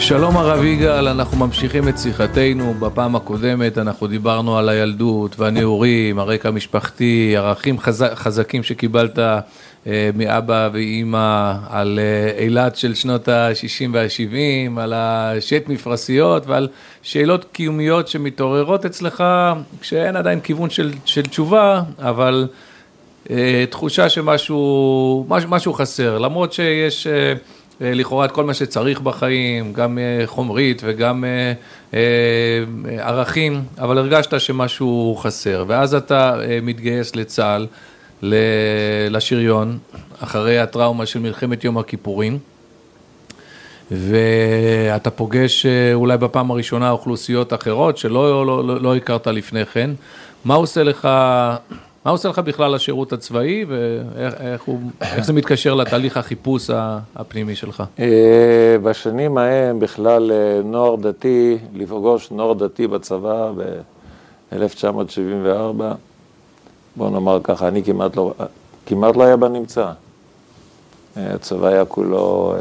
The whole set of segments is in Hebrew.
שלום הרב יגאל, אנחנו ממשיכים את שיחתנו. בפעם הקודמת אנחנו דיברנו על הילדות והנעורים, הרקע המשפחתי, ערכים חז... חזקים שקיבלת אה, מאבא ואימא, על אה, אילת של שנות ה-60 וה-70, על השט מפרשיות ועל שאלות קיומיות שמתעוררות אצלך כשאין עדיין כיוון של, של תשובה, אבל אה, תחושה שמשהו משהו, משהו חסר, למרות שיש... לכאורה את כל מה שצריך בחיים, גם חומרית וגם ערכים, אבל הרגשת שמשהו חסר, ואז אתה מתגייס לצה"ל. לשריון, אחרי הטראומה של מלחמת יום הכיפורים, ואתה פוגש אה, אולי בפעם הראשונה אוכלוסיות אחרות שלא לא, לא, לא הכרת לפני כן. מה עושה לך, מה עושה לך בכלל השירות הצבאי, ואיך זה מתקשר לתהליך החיפוש הפנימי שלך? אה, בשנים ההם בכלל אה, נוער דתי, לפגוש נוער דתי בצבא ב-1974, בוא נאמר ככה, אני כמעט לא, כמעט לא היה בנמצא. אה, הצבא היה כולו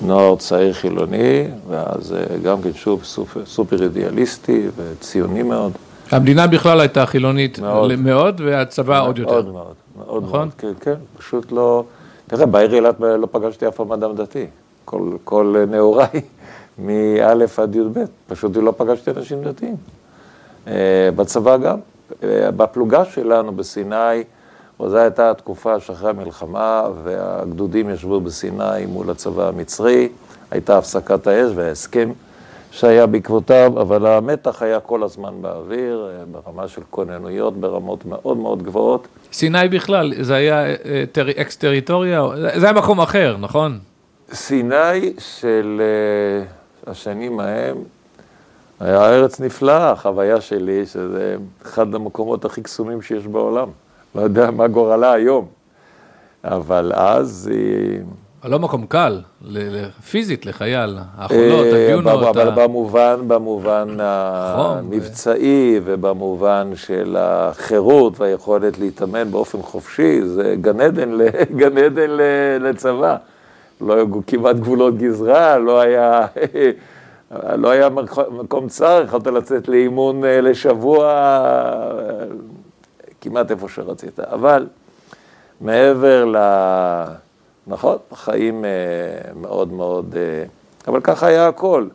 נוער צעיר חילוני, ואז גם כן שוב סופר, סופר אידיאליסטי וציוני מאוד. המדינה בכלל הייתה חילונית מאוד, מאוד והצבא מאוד, עוד יותר. מאוד מאוד, מאוד נכון? מאוד, כן, כן, פשוט לא... תראה, בעיר אילת לא פגשתי אף פעם אדם דתי. כל, כל נעוריי, מא' עד י"ב, פשוט לא פגשתי אנשים דתיים. בצבא גם. בפלוגה שלנו בסיני, זו הייתה התקופה שאחרי המלחמה, והגדודים ישבו בסיני מול הצבא המצרי, הייתה הפסקת האש וההסכם שהיה בעקבותיו, אבל המתח היה כל הזמן באוויר, ברמה של כוננויות, ברמות מאוד מאוד גבוהות. סיני בכלל, זה היה אקס טריטוריה, זה היה מקום אחר, נכון? סיני של השנים ההם, היה ארץ נפלאה, החוויה שלי, שזה אחד המקומות הכי קסומים שיש בעולם. לא יודע מה גורלה היום, אבל אז היא... לא מקום קל, פיזית לחייל, החולות, אה, הדיונות. אבל במובן, במובן המבצעי ובמובן של החירות והיכולת להתאמן באופן חופשי, זה גן עדן, גן עדן לצבא. לא היו כמעט גבולות גזרה, לא היה... לא היה מקום צר, יכולת לצאת לאימון אה, לשבוע, אה, כמעט איפה שרצית. אבל מעבר ל... נכון, חיים אה, מאוד מאוד... אבל ככה היה הכל.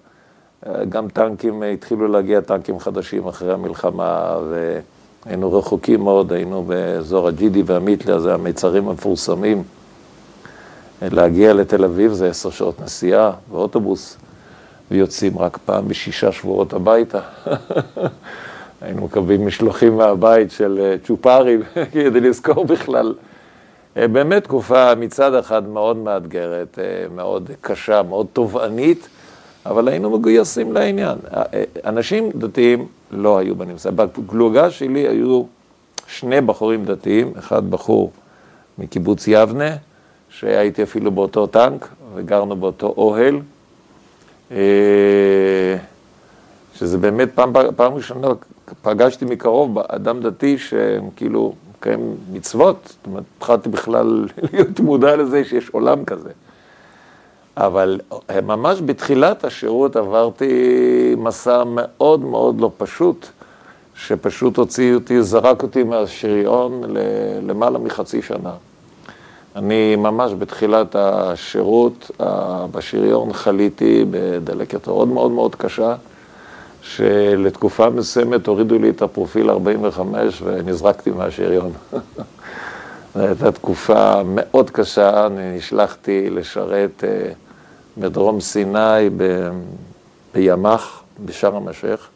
גם טנקים, התחילו להגיע טנקים חדשים אחרי המלחמה, והיינו רחוקים מאוד, היינו באזור הג'ידי והמיתלה, זה המיצרים המפורסמים. להגיע לתל אביב זה עשר שעות נסיעה באוטובוס. ויוצאים רק פעם בשישה שבועות הביתה. היינו מקבלים משלוחים מהבית של אה, צ'ופרים כדי לזכור בכלל. אה, באמת תקופה מצד אחד מאוד מאתגרת, אה, מאוד קשה, מאוד תובענית, אבל היינו מגויסים לעניין. אנשים דתיים לא היו בנמצא. בפלוגה שלי היו שני בחורים דתיים, אחד בחור מקיבוץ יבנה, שהייתי אפילו באותו טנק וגרנו באותו אוהל. אה, שזה באמת פעם, פעם ראשונה פגשתי מקרוב אדם דתי שכאילו מקיים מצוות, זאת אומרת, התחלתי בכלל להיות מודע לזה שיש עולם כזה. אבל אה, ממש בתחילת השירות עברתי מסע מאוד מאוד לא פשוט, שפשוט הוציא אותי, זרק אותי מהשריון למעלה מחצי שנה. אני ממש בתחילת השירות בשריון חליתי בדלקת מאוד מאוד מאוד קשה, שלתקופה מסוימת הורידו לי את הפרופיל 45 ונזרקתי מהשריון. זו הייתה תקופה מאוד קשה, אני נשלחתי לשרת אה, בדרום סיני בימ"ח, בשארם א-שייח.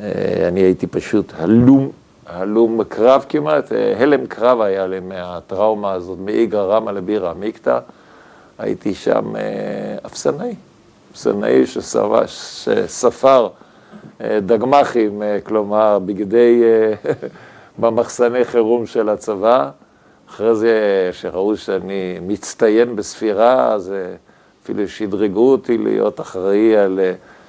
אה, אני הייתי פשוט הלום הלום קרב כמעט, אה, הלם קרב היה לי מהטראומה הזאת, מאיגרא רמא לבירא עמיקתא. הייתי שם אפסנאי, אפסנאי שספר אה, דגמ"חים, כלומר בגדי, במחסני חירום של הצבא, אחרי זה, שראו שאני מצטיין בספירה, אז אפילו שדרגו אותי להיות אחראי על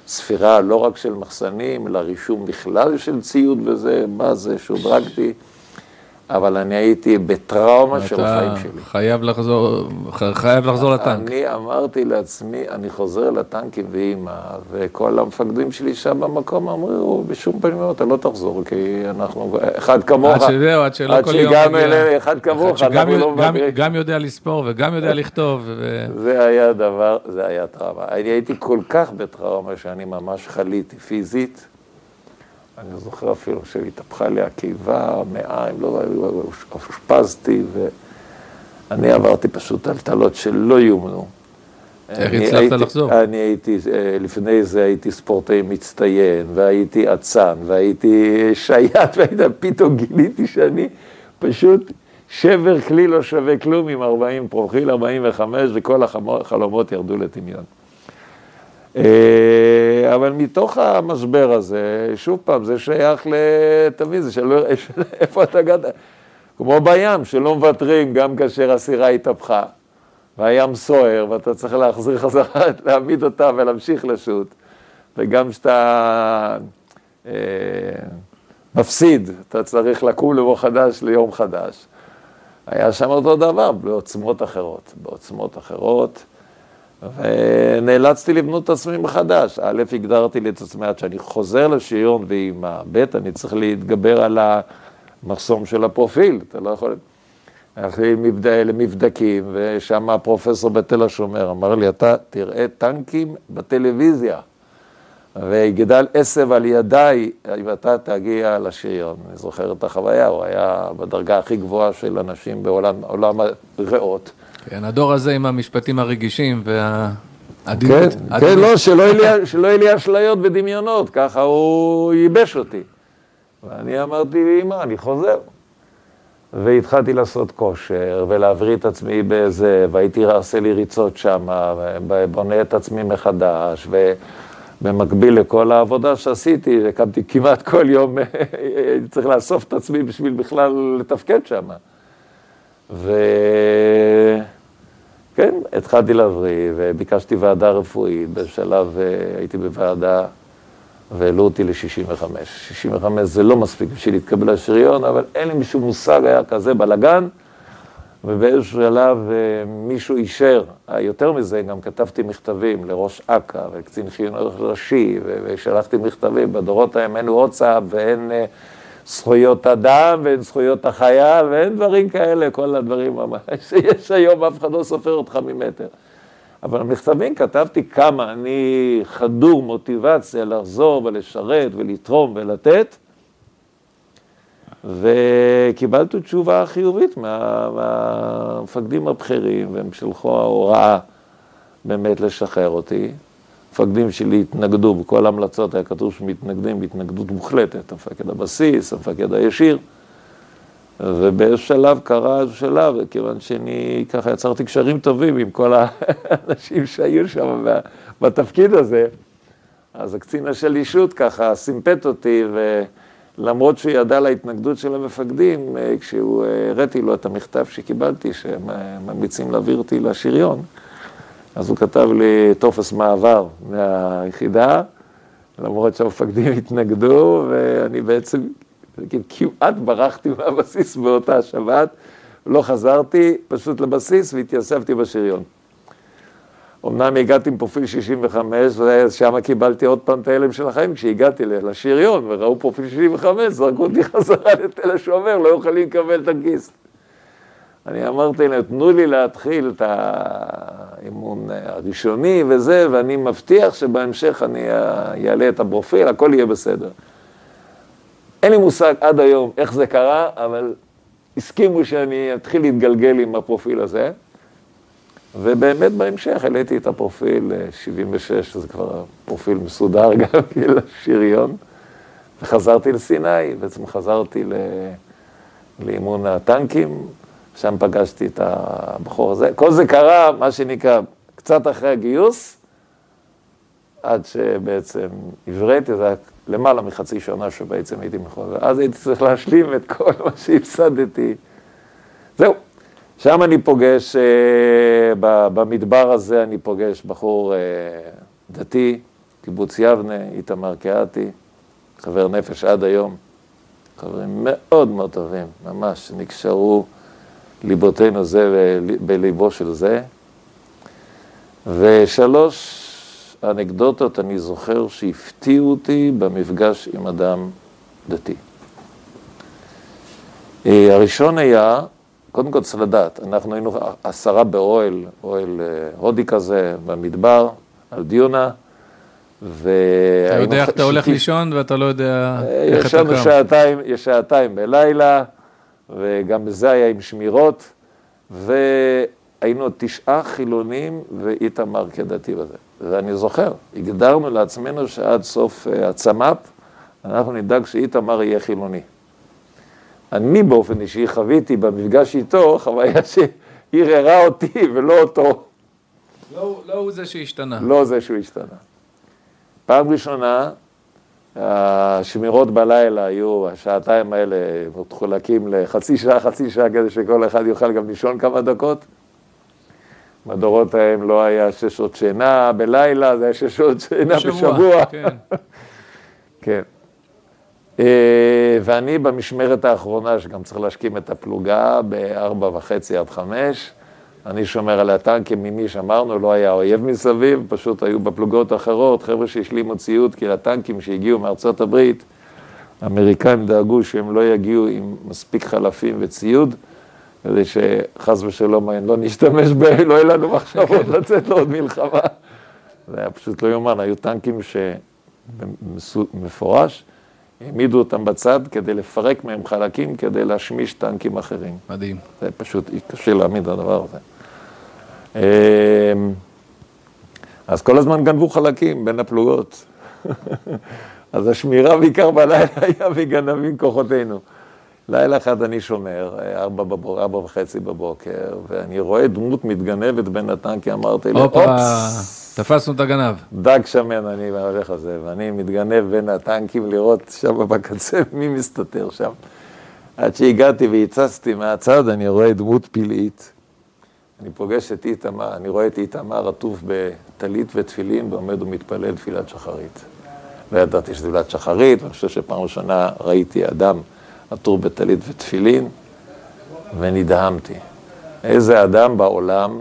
ספירה לא רק של מחסנים, אלא רישום בכלל של ציוד וזה, מה זה, שודרגתי. אבל אני הייתי בטראומה של החיים שלי. אתה חייב לחזור, חייב לחזור לטנק. אני אמרתי לעצמי, אני חוזר לטנקים ואימא, וכל המפקדים שלי שם במקום אמרו, בשום פנים אתה לא תחזור, כי אנחנו, אחד כמוך, עד שזהו, עד שלא כל יום עד שגם אחד כמוך, אנחנו לא מבינים. גם יודע לספור וגם יודע לכתוב. זה היה דבר, זה היה טראומה. אני הייתי כל כך בטראומה שאני ממש חליתי פיזית. אני זוכר אפילו שהתהפכה לי הקיבה, מעיים, לא, אושפזתי, ואני עברתי פשוט טלטלות שלא יאומנו. איך הצלחת לחזור? אני הייתי, לפני זה הייתי ספורטאי מצטיין, והייתי אצן, והייתי שייט, ופתאום גיליתי שאני פשוט שבר כלי לא שווה כלום עם 40 פרופיל, 45, וכל החלומות ירדו לטמיון. אה, אבל מתוך המשבר הזה, שוב פעם, זה שייך לתמיד, זה שלא, איפה אתה גד... כמו בים, שלא מוותרים גם כאשר הסירה התהפכה, והים סוער, ואתה צריך להחזיר חזרה, להעמיד אותה ולהמשיך לשוט, וגם כשאתה אה, מפסיד, אתה צריך לקום לבוא חדש ליום חדש. היה שם אותו דבר, בעוצמות אחרות, בעוצמות אחרות. ונאלצתי לבנות את עצמי מחדש. א', הגדרתי לי את עצמי עד שאני חוזר לשריון ועם ב', אני צריך להתגבר על המחסום של הפרופיל, אתה לא יכול... הלכתי למבדקים, ושם הפרופסור בתל השומר אמר לי, אתה תראה טנקים בטלוויזיה, ויגדל עשב על ידיי, ואתה תגיע לשריון. אני זוכר את החוויה, הוא היה בדרגה הכי גבוהה של אנשים בעולם הריאות. כן, הדור הזה עם המשפטים הרגישים וה... כן, כן, לא, שלא יהיו לי אשליות ודמיונות, ככה הוא ייבש אותי. ואני אמרתי, אמא, אני חוזר. והתחלתי לעשות כושר, ולהבריא את עצמי בזה, והייתי עושה לי ריצות שם, ובונה את עצמי מחדש, ובמקביל לכל העבודה שעשיתי, הקמתי כמעט כל יום, צריך לאסוף את עצמי בשביל בכלל לתפקד שם. ו... כן, התחלתי להבריא וביקשתי ועדה רפואית, בשלב אה, הייתי בוועדה והעלו אותי ל-65. 65 זה לא מספיק בשביל להתקבל לשריון, אבל אין לי משום מושג, היה כזה בלאגן, ובאיזשהו שלב אה, מישהו אישר, אה, יותר מזה, גם כתבתי מכתבים לראש אכ"א ולקצין חיונות ראשי, ושלחתי מכתבים, בדורות ההם אין וואטסאפ ואין... זכויות אדם ואין זכויות החייל ואין דברים כאלה, כל הדברים שיש היום, אף אחד לא סופר אותך ממטר. אבל במכתבים כתבתי כמה אני חדור מוטיבציה לחזור ולשרת ולתרום ולתת, וקיבלתי תשובה חיובית מה, מהמפקדים הבכירים, והם שלחו ההוראה באמת לשחרר אותי. המפקדים שלי התנגדו, בכל ההמלצות היה כתוב שמתנגדים בהתנגדות מוחלטת, המפקד הבסיס, המפקד הישיר. ובאיזשהו שלב קרה איזשהו שלב, כיוון שאני ככה יצרתי קשרים טובים עם כל האנשים שהיו שם בתפקיד הזה, אז הקצין השלישות ככה סימפט אותי, ולמרות שהוא ידע על ההתנגדות של המפקדים, כשהוא הראתי לו את המכתב שקיבלתי, שהם ממליצים להעביר אותי לשריון, אז הוא כתב לי טופס מעבר מהיחידה, למרות שהמפקדים התנגדו, ואני בעצם כמעט ברחתי מהבסיס באותה שבת, לא חזרתי פשוט לבסיס והתיישבתי בשריון. אמנם הגעתי עם פרופיל 65, ושם קיבלתי עוד פעם את ההלם של החיים, כשהגעתי לשריון וראו פרופיל 65, זרקו אותי חזרה לתל השומר, לא יכולים לקבל את הכיס. אני אמרתי להם, תנו לי להתחיל את האימון הראשוני וזה, ואני מבטיח שבהמשך אני אעלה את הפרופיל, הכל יהיה בסדר. אין לי מושג עד היום איך זה קרה, אבל הסכימו שאני אתחיל להתגלגל עם הפרופיל הזה, ובאמת בהמשך העליתי את הפרופיל 76, זה כבר פרופיל מסודר גם לשריון, וחזרתי לסיני, בעצם חזרתי לאימון הטנקים. שם פגשתי את הבחור הזה. כל זה קרה, מה שנקרא, קצת אחרי הגיוס, עד שבעצם הבראתי, זה היה למעלה מחצי שנה שבעצם הייתי מחובר. אז הייתי צריך להשלים את כל מה שהפסדתי. זהו, שם אני פוגש, במדבר הזה אני פוגש בחור דתי, קיבוץ יבנה, איתמר קהתי, חבר נפש עד היום, חברים מאוד מאוד טובים, ממש, נקשרו ליבותינו זה בליבו של זה. ושלוש אנקדוטות אני זוכר שהפתיעו אותי במפגש עם אדם דתי. אה, הראשון היה, קודם כל צריך לדעת, אנחנו היינו עשרה באוהל, אוהל אה, הודי כזה, במדבר, על דיונה, ו... אתה יודע איך אתה הולך לישון ואתה לא יודע אה, איך אתה קם. ישנו שעתיים, שעתיים בלילה, וגם זה היה עם שמירות, והיינו תשעה חילונים ואיתמר כדתי בזה. ואני זוכר, הגדרנו לעצמנו שעד סוף הצמ"פ, אנחנו נדאג שאיתמר יהיה חילוני. אני באופן אישי חוויתי במפגש איתו חוויה שערערה אותי ולא אותו. לא, לא הוא זה שהשתנה. לא זה שהוא השתנה. פעם ראשונה, השמירות בלילה היו, השעתיים האלה מחולקים לחצי שעה, חצי שעה, כדי שכל אחד יוכל גם לישון כמה דקות. בדורות ההם לא היה שש שעות שינה בלילה, זה היה שש שעות שינה בשבוע. בשבוע. כן. כן. אה, ואני במשמרת האחרונה, שגם צריך להשכים את הפלוגה בארבע וחצי עד חמש, אני שומר על הטנקים ממי שאמרנו, לא היה אויב מסביב, פשוט היו בפלוגות אחרות, חבר'ה שהשלימו ציוד, כי הטנקים שהגיעו מארצות הברית, האמריקאים דאגו שהם לא יגיעו עם מספיק חלפים וציוד, כדי שחס ושלום לא נשתמש בהם, לא יהיה לנו מחשבות לצאת לעוד מלחמה. זה היה פשוט לא יאומן, היו טנקים שמפורש. העמידו אותם בצד כדי לפרק מהם חלקים, כדי להשמיש טנקים אחרים. מדהים. זה פשוט קשה להעמיד את הדבר הזה. אמ, אז כל הזמן גנבו חלקים בין הפלוגות. אז השמירה בעיקר בלילה היה מגנבים כוחותינו. לילה אחד אני שומר, ארבע, בבוק, ארבע וחצי בבוקר, ואני רואה דמות מתגנבת בין הטנקים, אמרתי לי, אופס. תפסנו את הגנב. דג שמן אני מהולך הזה, ואני מתגנב בין הטנקים לראות שם בקצה מי מסתתר שם. עד שהגעתי והצצתי מהצד, אני רואה דמות פלאית. אני פוגש את איתמר, אני רואה את איתמר עטוף בטלית ותפילין ועומד ומתפלל תפילת שחרית. לא ידעתי שזה תפילת שחרית, ואני חושב שפעם ראשונה ראיתי אדם עטור בטלית ותפילין, ונדהמתי. איזה אדם בעולם,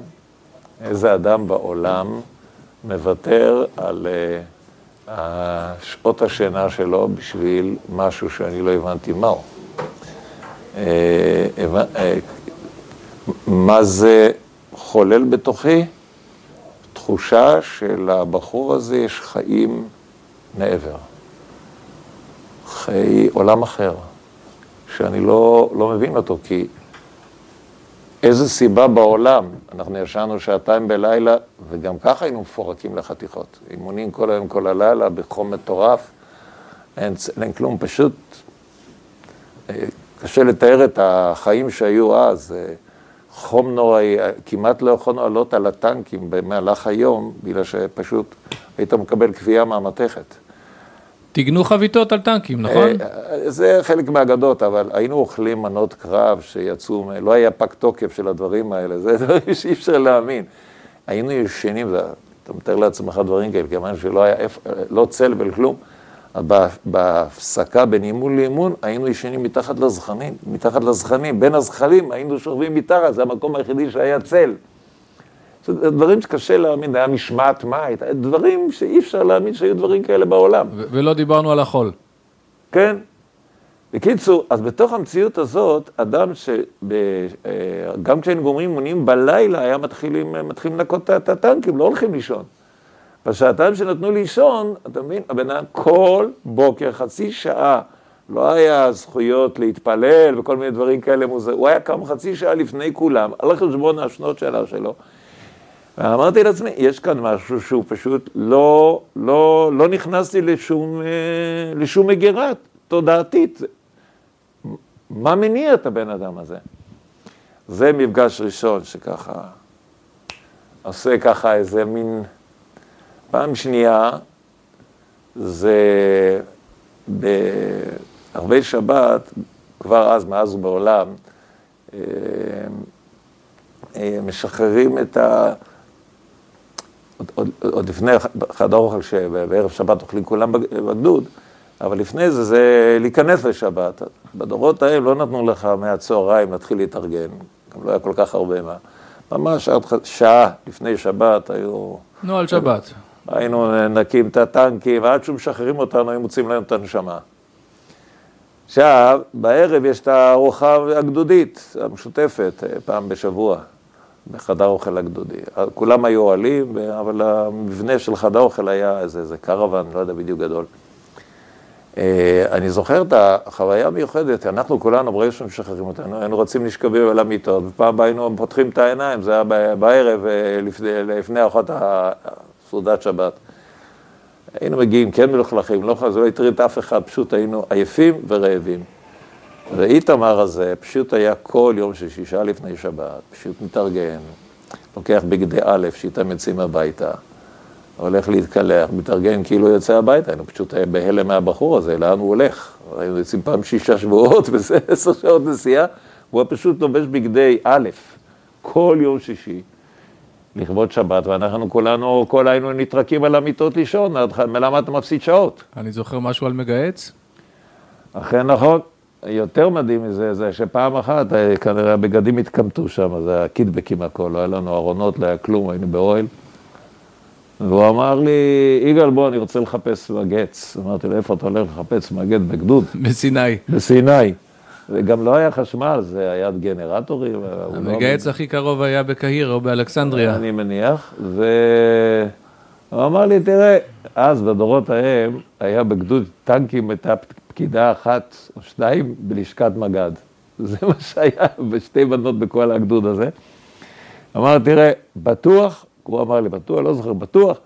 איזה אדם בעולם מוותר על uh, שעות השינה שלו בשביל משהו שאני לא הבנתי מהו. Uh, uh, מה זה חולל בתוכי? תחושה שלבחור הזה יש חיים מעבר. חיי עולם אחר, שאני לא, לא מבין אותו, כי איזה סיבה בעולם, אנחנו ישנו שעתיים בלילה, וגם ככה היינו מפורקים לחתיכות. אימונים כל היום, כל הלילה, בחום מטורף, אין, אין כלום, פשוט אה, קשה לתאר את החיים שהיו אז. אה, חום נוראי, כמעט לא יכולנו לעלות על הטנקים במהלך היום, בגלל שפשוט היית מקבל כווייה מהמתכת. טיגנו חביתות על טנקים, נכון? אה, זה חלק מהאגדות, אבל היינו אוכלים מנות קרב שיצאו, לא היה פג תוקף של הדברים האלה, זה דברים שאי אפשר להאמין. היינו ישנים, אתה מתאר לעצמך דברים כאלה, כיוון שלא היה לא צל וכלום. בהפסקה בין אימון לאימון, היינו ישנים מתחת לזכנים, מתחת לזכנים, בין הזכלים היינו שוכבים מתחת, זה המקום היחידי שהיה צל. זה דברים שקשה להאמין, זה היה משמעת מים, דברים שאי אפשר להאמין שהיו דברים כאלה בעולם. ולא דיברנו על החול. כן. בקיצור, אז בתוך המציאות הזאת, אדם שגם אה, כשהיינו גומרים אימונים בלילה, היה מתחילים, מתחילים לנקות את הטנקים, לא הולכים לישון. בשעתיים שנתנו לישון, אתה מבין, הבן אדם כל בוקר, חצי שעה, לא היה זכויות להתפלל וכל מיני דברים כאלה מוזרים, הוא היה קם חצי שעה לפני כולם, על חשבון השנות שלה שלו. ואמרתי לעצמי, יש כאן משהו שהוא פשוט לא, לא, לא נכנסתי לשום, אה, לשום מגירה תודעתית. מה מניע את הבן אדם הזה? זה מפגש ראשון שככה עושה ככה איזה מין... פעם שנייה, זה בערבי שבת, כבר אז, מאז ובעולם, אה, אה, משחררים את ה... עוד, עוד, עוד לפני חדר אוכל, שבערב שבת אוכלים כולם בגדוד, אבל לפני זה זה להיכנס לשבת. בדורות ההם לא נתנו לך מהצהריים להתחיל להתארגן, גם לא היה כל כך הרבה מה. ממש עד שעה לפני שבת היו... נוהל שבת. היינו נקים את הטנקים, ועד שמשחררים אותנו, היו מוצאים להם את הנשמה. עכשיו, בערב יש את הארוחה הגדודית, המשותפת, פעם בשבוע, בחדר אוכל הגדודי. כולם היו אוהלים, אבל המבנה של חדר אוכל היה איזה, איזה קרוון, לא יודע בדיוק גדול. אה, אני זוכר את החוויה המיוחדת, אנחנו כולנו, ברגע שמשחררים אותנו, היינו רוצים לשכבים על המיטות, ופעם היינו פותחים את העיניים, זה היה בערב, אה, לפני, לפני ארוחת סעודת שבת. היינו מגיעים, כן מלוכלכים, לא זה לא הטריד אף אחד, פשוט היינו עייפים ורעבים. ואיתמר הזה פשוט היה כל יום של שישה לפני שבת, פשוט מתארגן, לוקח בגדי א', שאיתם יוצאים הביתה. הולך להתקלח, מתארגן כאילו יוצא הביתה, אני פשוט היה בהלם מהבחור הזה, לאן הוא הולך? היינו יוצאים פעם שישה שבועות וזה עשר שעות נסיעה, הוא היה פשוט לובש בגדי א', כל יום שישי, לכבוד שבת, ואנחנו כולנו, כל היינו נטרקים על המיטות לישון, למה אתה מפסיד שעות? אני זוכר משהו על מגהץ? אכן נכון. יותר מדהים מזה, זה שפעם אחת, אה, כנראה הבגדים התקמטו שם, זה היה קידבקים הכל, לא היה לנו ארונות, לא היה כלום, היינו באוהל. והוא אמר לי, יגאל, בוא, אני רוצה לחפש מגץ. אמרתי לו, איפה אתה הולך לחפש מגץ בגדוד? בסיני. בסיני. וגם לא היה חשמל, זה היה גנרטורים. לא המגהץ לא... הכי קרוב היה בקהיר או באלכסנדריה. אני מניח. והוא אמר לי, תראה, אז בדורות ההם היה בגדוד טנקים את פקידה אחת או שתיים בלשכת מג"ד. זה מה שהיה בשתי בנות בכל הגדוד הזה. אמר, תראה, בטוח הוא אמר לי, בטוח, לא זוכר, בטוח.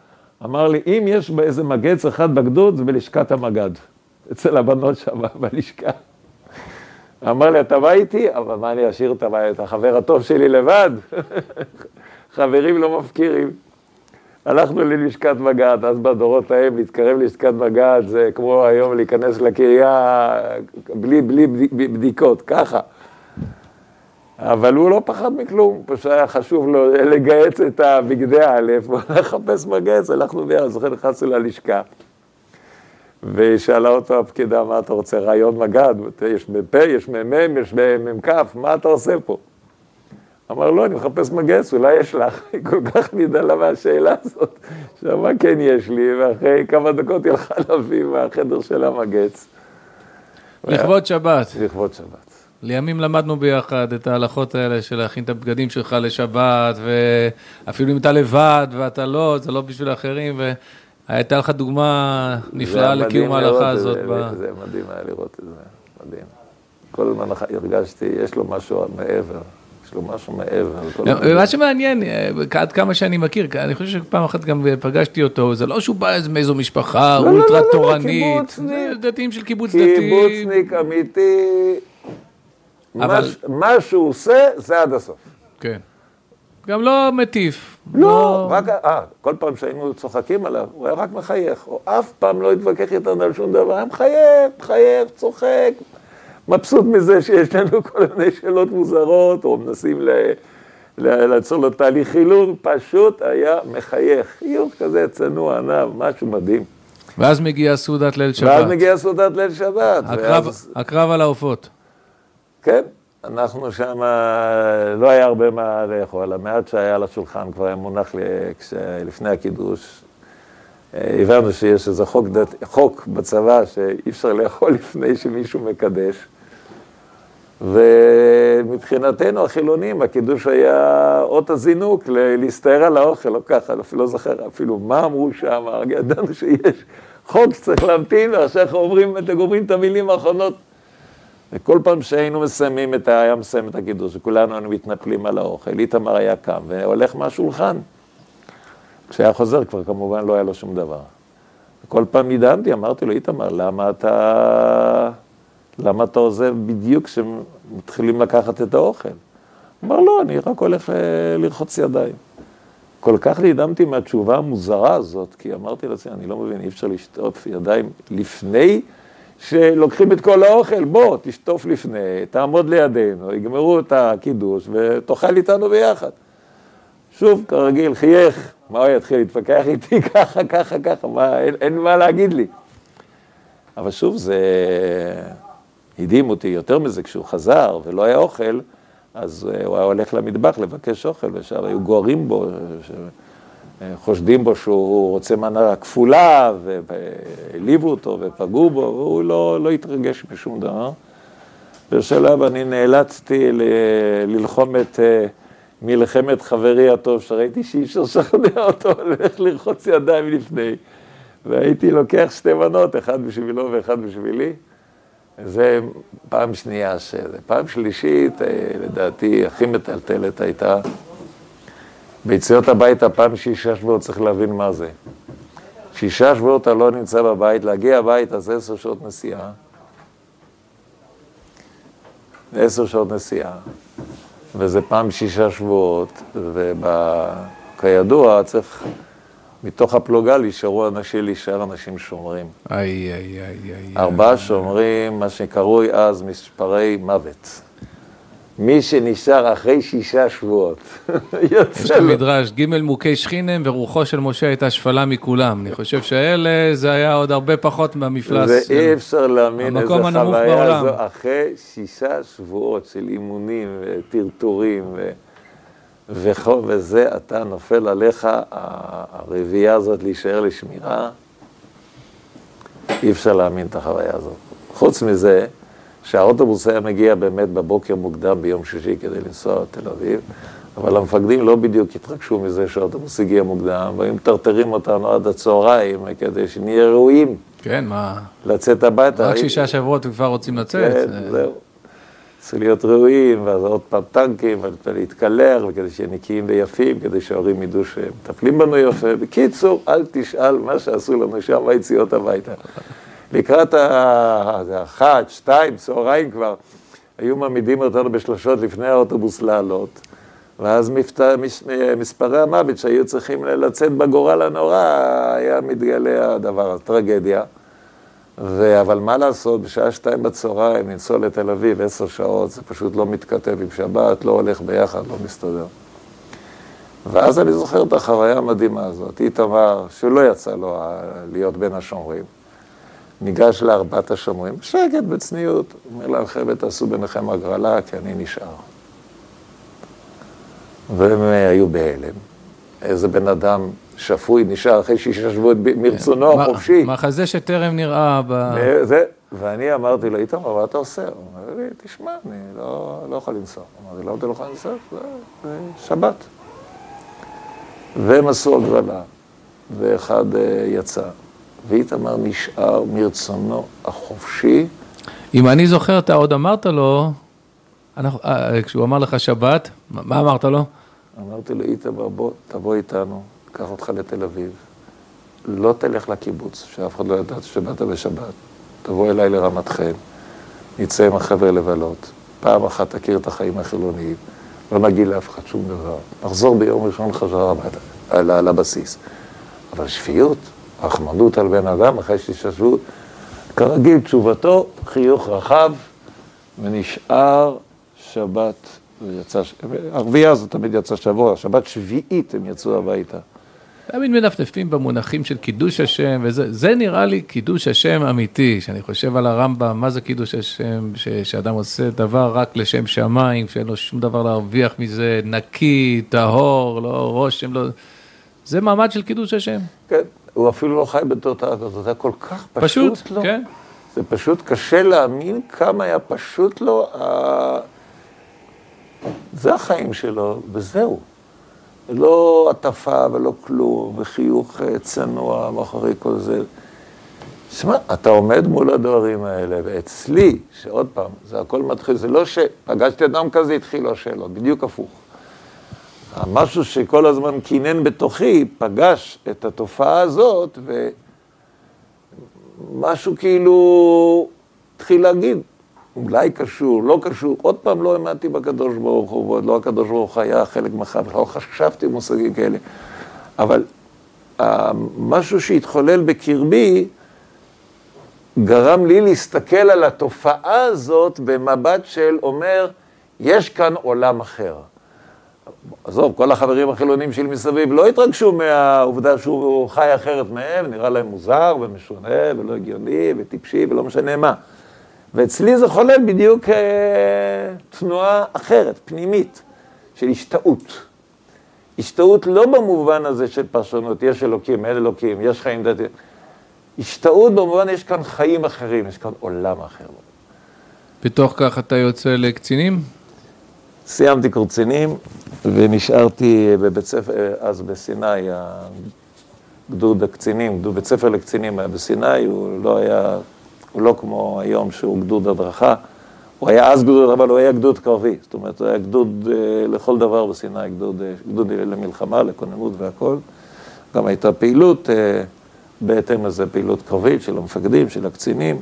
אמר לי, אם יש איזה מגץ אחד בגדוד, זה בלשכת המג"ד. אצל הבנות שם, בלשכה. אמר לי, אתה בא איתי? אבל מה אני אשאיר את החבר הטוב שלי לבד? חברים לא מפקירים. הלכנו ללשכת מג"ד, אז בדורות ההם להתקרב ללשכת מג"ד זה כמו היום להיכנס לקריה בלי, בלי בדיקות, ככה. אבל הוא לא פחד מכלום, פשוט היה חשוב לו לגייץ את הבגדי א', הוא הלך לחפש מגייץ, הלכנו ביחד, זוכר, נכנסנו ללשכה. ושאלה אותו הפקידה, מה אתה רוצה, רעיון מג"ד? יש מ"פ, יש מ"מ, יש מ"כ, מה אתה עושה פה? אמר, לא, אני מחפש מגייץ, אולי יש לך. היא כל כך נדלה מהשאלה הזאת, שאמרה, כן יש לי, ואחרי כמה דקות היא הלכה להביא מהחדר של המגייץ. לכבוד שבת. לכבוד שבת. לימים למדנו ביחד את ההלכות האלה של להכין את הבגדים שלך לשבת, ואפילו אם אתה לבד ואתה לא, זה לא בשביל האחרים, והייתה לך דוגמה נפלאה לקיום ההלכה הזאת. זה, ב... זה מדהים היה לראות את זה, מדהים. כל הזמן הרגשתי, יש לו משהו מעבר. יש לו משהו מעבר. מה שמעניין, עד כמה שאני מכיר, אני חושב שפעם אחת גם פגשתי אותו, זה לא שהוא בא מאיזו משפחה לא, לא, אולטרה לא, תורנית, זה דתיים של קיבוץ דתיים. קיבוצניק אמיתי. אבל... מה שהוא עושה, זה עד הסוף. כן. גם לא מטיף. לא, לא... רק, אה, כל פעם שהיינו צוחקים עליו, הוא היה רק מחייך. הוא אף פעם לא התווכח איתנו על שום דבר, היה מחייך, מחייך, צוחק. מבסוט מזה שיש לנו כל מיני שאלות מוזרות, או מנסים ל... לעצור לו תהליך חילון, פשוט היה מחייך. חיוך כזה צנוע, ענב, משהו מדהים. ואז מגיעה סעודת ליל שבת. ואז מגיעה סעודת ליל שבת. הקרב, ואז... הקרב על העופות. כן, אנחנו שם, לא היה הרבה מה לאכול, המעט שהיה על השולחן כבר היה מונח לי לפני הקידוש. אה, הבנו שיש איזה חוק, דת, חוק בצבא שאי אפשר לאכול לפני שמישהו מקדש. ומבחינתנו החילונים, הקידוש היה אות הזינוק להסתער על האוכל, לא ככה, אפילו לא זוכר אפילו מה אמרו שם, ידענו שיש חוק שצריך להמתין, ועכשיו אומרים, אתם גומרים את המילים האחרונות. וכל פעם שהיינו מסיימים את, היה מסיים את הקידוש, וכולנו היינו מתנפלים על האוכל, איתמר היה קם והולך מהשולחן. כשהיה חוזר כבר כמובן לא היה לו שום דבר. וכל פעם נדהמתי, אמרתי לו, איתמר, למה אתה... למה אתה עוזב בדיוק כשמתחילים לקחת את האוכל? אמר, לא, אני רק הולך אה, לרחוץ ידיים. כל כך נדהמתי מהתשובה המוזרה הזאת, כי אמרתי לעצמי, אני לא מבין, אי אפשר לשטוף ידיים לפני שלוקחים את כל האוכל, בוא, תשטוף לפני, תעמוד לידינו, יגמרו את הקידוש ותאכל איתנו ביחד. שוב, כרגיל, חייך, מה הוא יתחיל להתווכח איתי ככה, ככה, ככה, מה, אין, אין מה להגיד לי. אבל שוב, זה הדהים אותי יותר מזה, כשהוא חזר ולא היה אוכל, אז הוא היה הולך למטבח לבקש אוכל, ושם היו גוערים בו, חושדים בו שהוא רוצה מנה כפולה, והעליבו אותו ופגעו בו, והוא לא, לא התרגש משום דבר. בשלב אני נאלצתי ללחום את אה, מלחמת חברי הטוב, שראיתי שאי אפשר לשכנע אותו, ללכת לרחוץ ידיים לפני. והייתי לוקח שתי מנות, אחד בשבילו ואחד בשבילי. זה פעם שנייה שזה. פעם שלישית, אה, לדעתי, הכי מטלטלת הייתה ביציאות הביתה, פעם שישה שבועות צריך להבין מה זה. שישה שבועות אתה לא נמצא בבית, להגיע הביתה זה עשר שעות נסיעה. עשר שעות נסיעה, וזה פעם שישה שבועות, וכידוע צריך, מתוך הפלוגה להישארו אנשים, להישאר אנשים שומרים. איי, איי, איי, איי. ארבעה שומרים, מה שקרוי אז מספרי מוות. מי שנשאר אחרי שישה שבועות, יוצא לו. יש לו מדרש, ג' מוכי שכינם ורוחו של משה הייתה שפלה מכולם. אני חושב שהאלה, זה היה עוד הרבה פחות מהמפלס. זה אי אפשר להאמין איזה חוויה זו, אחרי שישה שבועות של אימונים וטרטורים וזה אתה נופל עליך, הרביעייה הזאת להישאר לשמירה, אי אפשר להאמין את החוויה הזאת. חוץ מזה, שהאוטובוס היה מגיע באמת בבוקר מוקדם ביום שישי כדי לנסוע לתל אביב, אבל המפקדים לא בדיוק התרגשו מזה שהאוטובוס הגיע מוקדם, והיו מטרטרים אותנו עד הצהריים כדי שנהיה ראויים. כן, מה? לצאת הביתה. רק שישה שבועות וכבר רוצים לצאת. כן, זהו. צריך להיות ראויים, ואז עוד פעם טנקים, ולהתקלר, וכדי שיהיה נקיים ויפים, כדי שההורים ידעו שהם מטפלים בנו יפה. בקיצור, אל תשאל מה שעשו לנו שם ביציאות הביתה. לקראת האחת, שתיים, צהריים כבר, היו מעמידים אותנו בשלושות לפני האוטובוס לעלות, ואז מספרי המוות שהיו צריכים לצאת בגורל הנורא, היה מתגלה הדבר, הטרגדיה. ו... אבל מה לעשות, בשעה שתיים בצהריים לנסוע לתל אביב עשר שעות, זה פשוט לא מתכתב עם שבת, לא הולך ביחד, לא מסתדר. ואז אני זוכר את החוויה המדהימה הזאת. איתמר, שלא יצא לו להיות בין השומרים, ניגש לארבעת השומרים, בשקט, בצניעות, אומר להם, חבר'ה, תעשו ביניכם הגרלה, כי אני נשאר. והם היו בהלם. איזה בן אדם שפוי נשאר אחרי שישה שבועות מרצונו כן. החופשי. מחזה שטרם נראה ב... זה, ואני אמרתי לו, איתמר, מה אתה עושה? הוא אומר לי, תשמע, אני לא, לא יכול לנסוע. אמרתי, למה אתה לא יכול לנסוע? זה שבת. והם עשו הגרלה, ואחד אה, יצא. ואיתמר נשאר מרצונו החופשי. אם אני זוכר, אתה עוד אמרת לו, אנחנו, אה, כשהוא אמר לך שבת, מה אמרת לו? אמרתי לו, איתמר, בוא, תבוא איתנו, קח אותך לתל אביב. לא תלך לקיבוץ, שאף אחד לא ידע שבאת בשבת. תבוא אליי לרמת חן, נצא עם החבר'ה לבלות. פעם אחת תכיר את החיים החילוניים, לא נגיד לאף אחד שום דבר. נחזור ביום ראשון חזרה הביתה, לבסיס. אבל שפיות, רחמנות על בן אדם אחרי שתשתשבו. כרגיל, תשובתו, חיוך רחב, ונשאר שבת, ויצא, הרביעייה הזאת תמיד יצא שבוע, שבת שביעית הם יצאו הביתה. תמיד מנפנפים במונחים של קידוש השם, וזה נראה לי קידוש השם אמיתי, שאני חושב על הרמב"ם, מה זה קידוש השם, ש, שאדם עושה דבר רק לשם שמיים, שאין לו שום דבר להרוויח מזה, נקי, טהור, לא רושם, לא... זה מעמד של קידוש השם. כן, הוא אפילו לא חי בתותעה כזאת, זה היה כל כך פשוט, פשוט לו. כן. זה פשוט קשה להאמין כמה היה פשוט לו, ה... זה החיים שלו, וזהו. לא הטפה ולא כלום, וחיוך אה, צנוע מאחורי כל זה. תשמע, אתה עומד מול הדברים האלה, ואצלי, שעוד פעם, זה הכל מתחיל, זה לא שפגשתי אדם כזה, התחילו השאלות, בדיוק הפוך. המשהו שכל הזמן קינן בתוכי, פגש את התופעה הזאת, ומשהו כאילו התחיל להגיד, אולי קשור, לא קשור, עוד פעם לא האמנתי בקדוש ברוך הוא, ועוד לא הקדוש ברוך הוא היה חלק מחר, לא חשבתי במושגים כאלה, אבל משהו שהתחולל בקרבי, גרם לי להסתכל על התופעה הזאת במבט של אומר, יש כאן עולם אחר. עזוב, כל החברים החילונים שלי מסביב לא התרגשו מהעובדה שהוא חי אחרת מהם, נראה להם מוזר ומשונה ולא הגיוני וטיפשי ולא משנה מה. ואצלי זה חולל בדיוק אה, תנועה אחרת, פנימית, של השתאות. השתאות לא במובן הזה של פרשנות, יש אלוקים, אין אלוקים, יש חיים דתיים. השתאות במובן, יש כאן חיים אחרים, יש כאן עולם אחר. בתוך כך אתה יוצא לקצינים? סיימתי קורצינים ונשארתי בבית ספר, אז בסיני, גדוד הקצינים, גדוד בית ספר לקצינים היה בסיני, הוא לא היה, הוא לא כמו היום שהוא גדוד הדרכה, הוא היה אז גדוד, אבל הוא היה גדוד קרבי, זאת אומרת, הוא היה גדוד אה, לכל דבר בסיני, גדוד, אה, גדוד למלחמה, לכוננות והכל. גם הייתה פעילות, אה, בהתאם לזה פעילות קרבית של המפקדים, של הקצינים.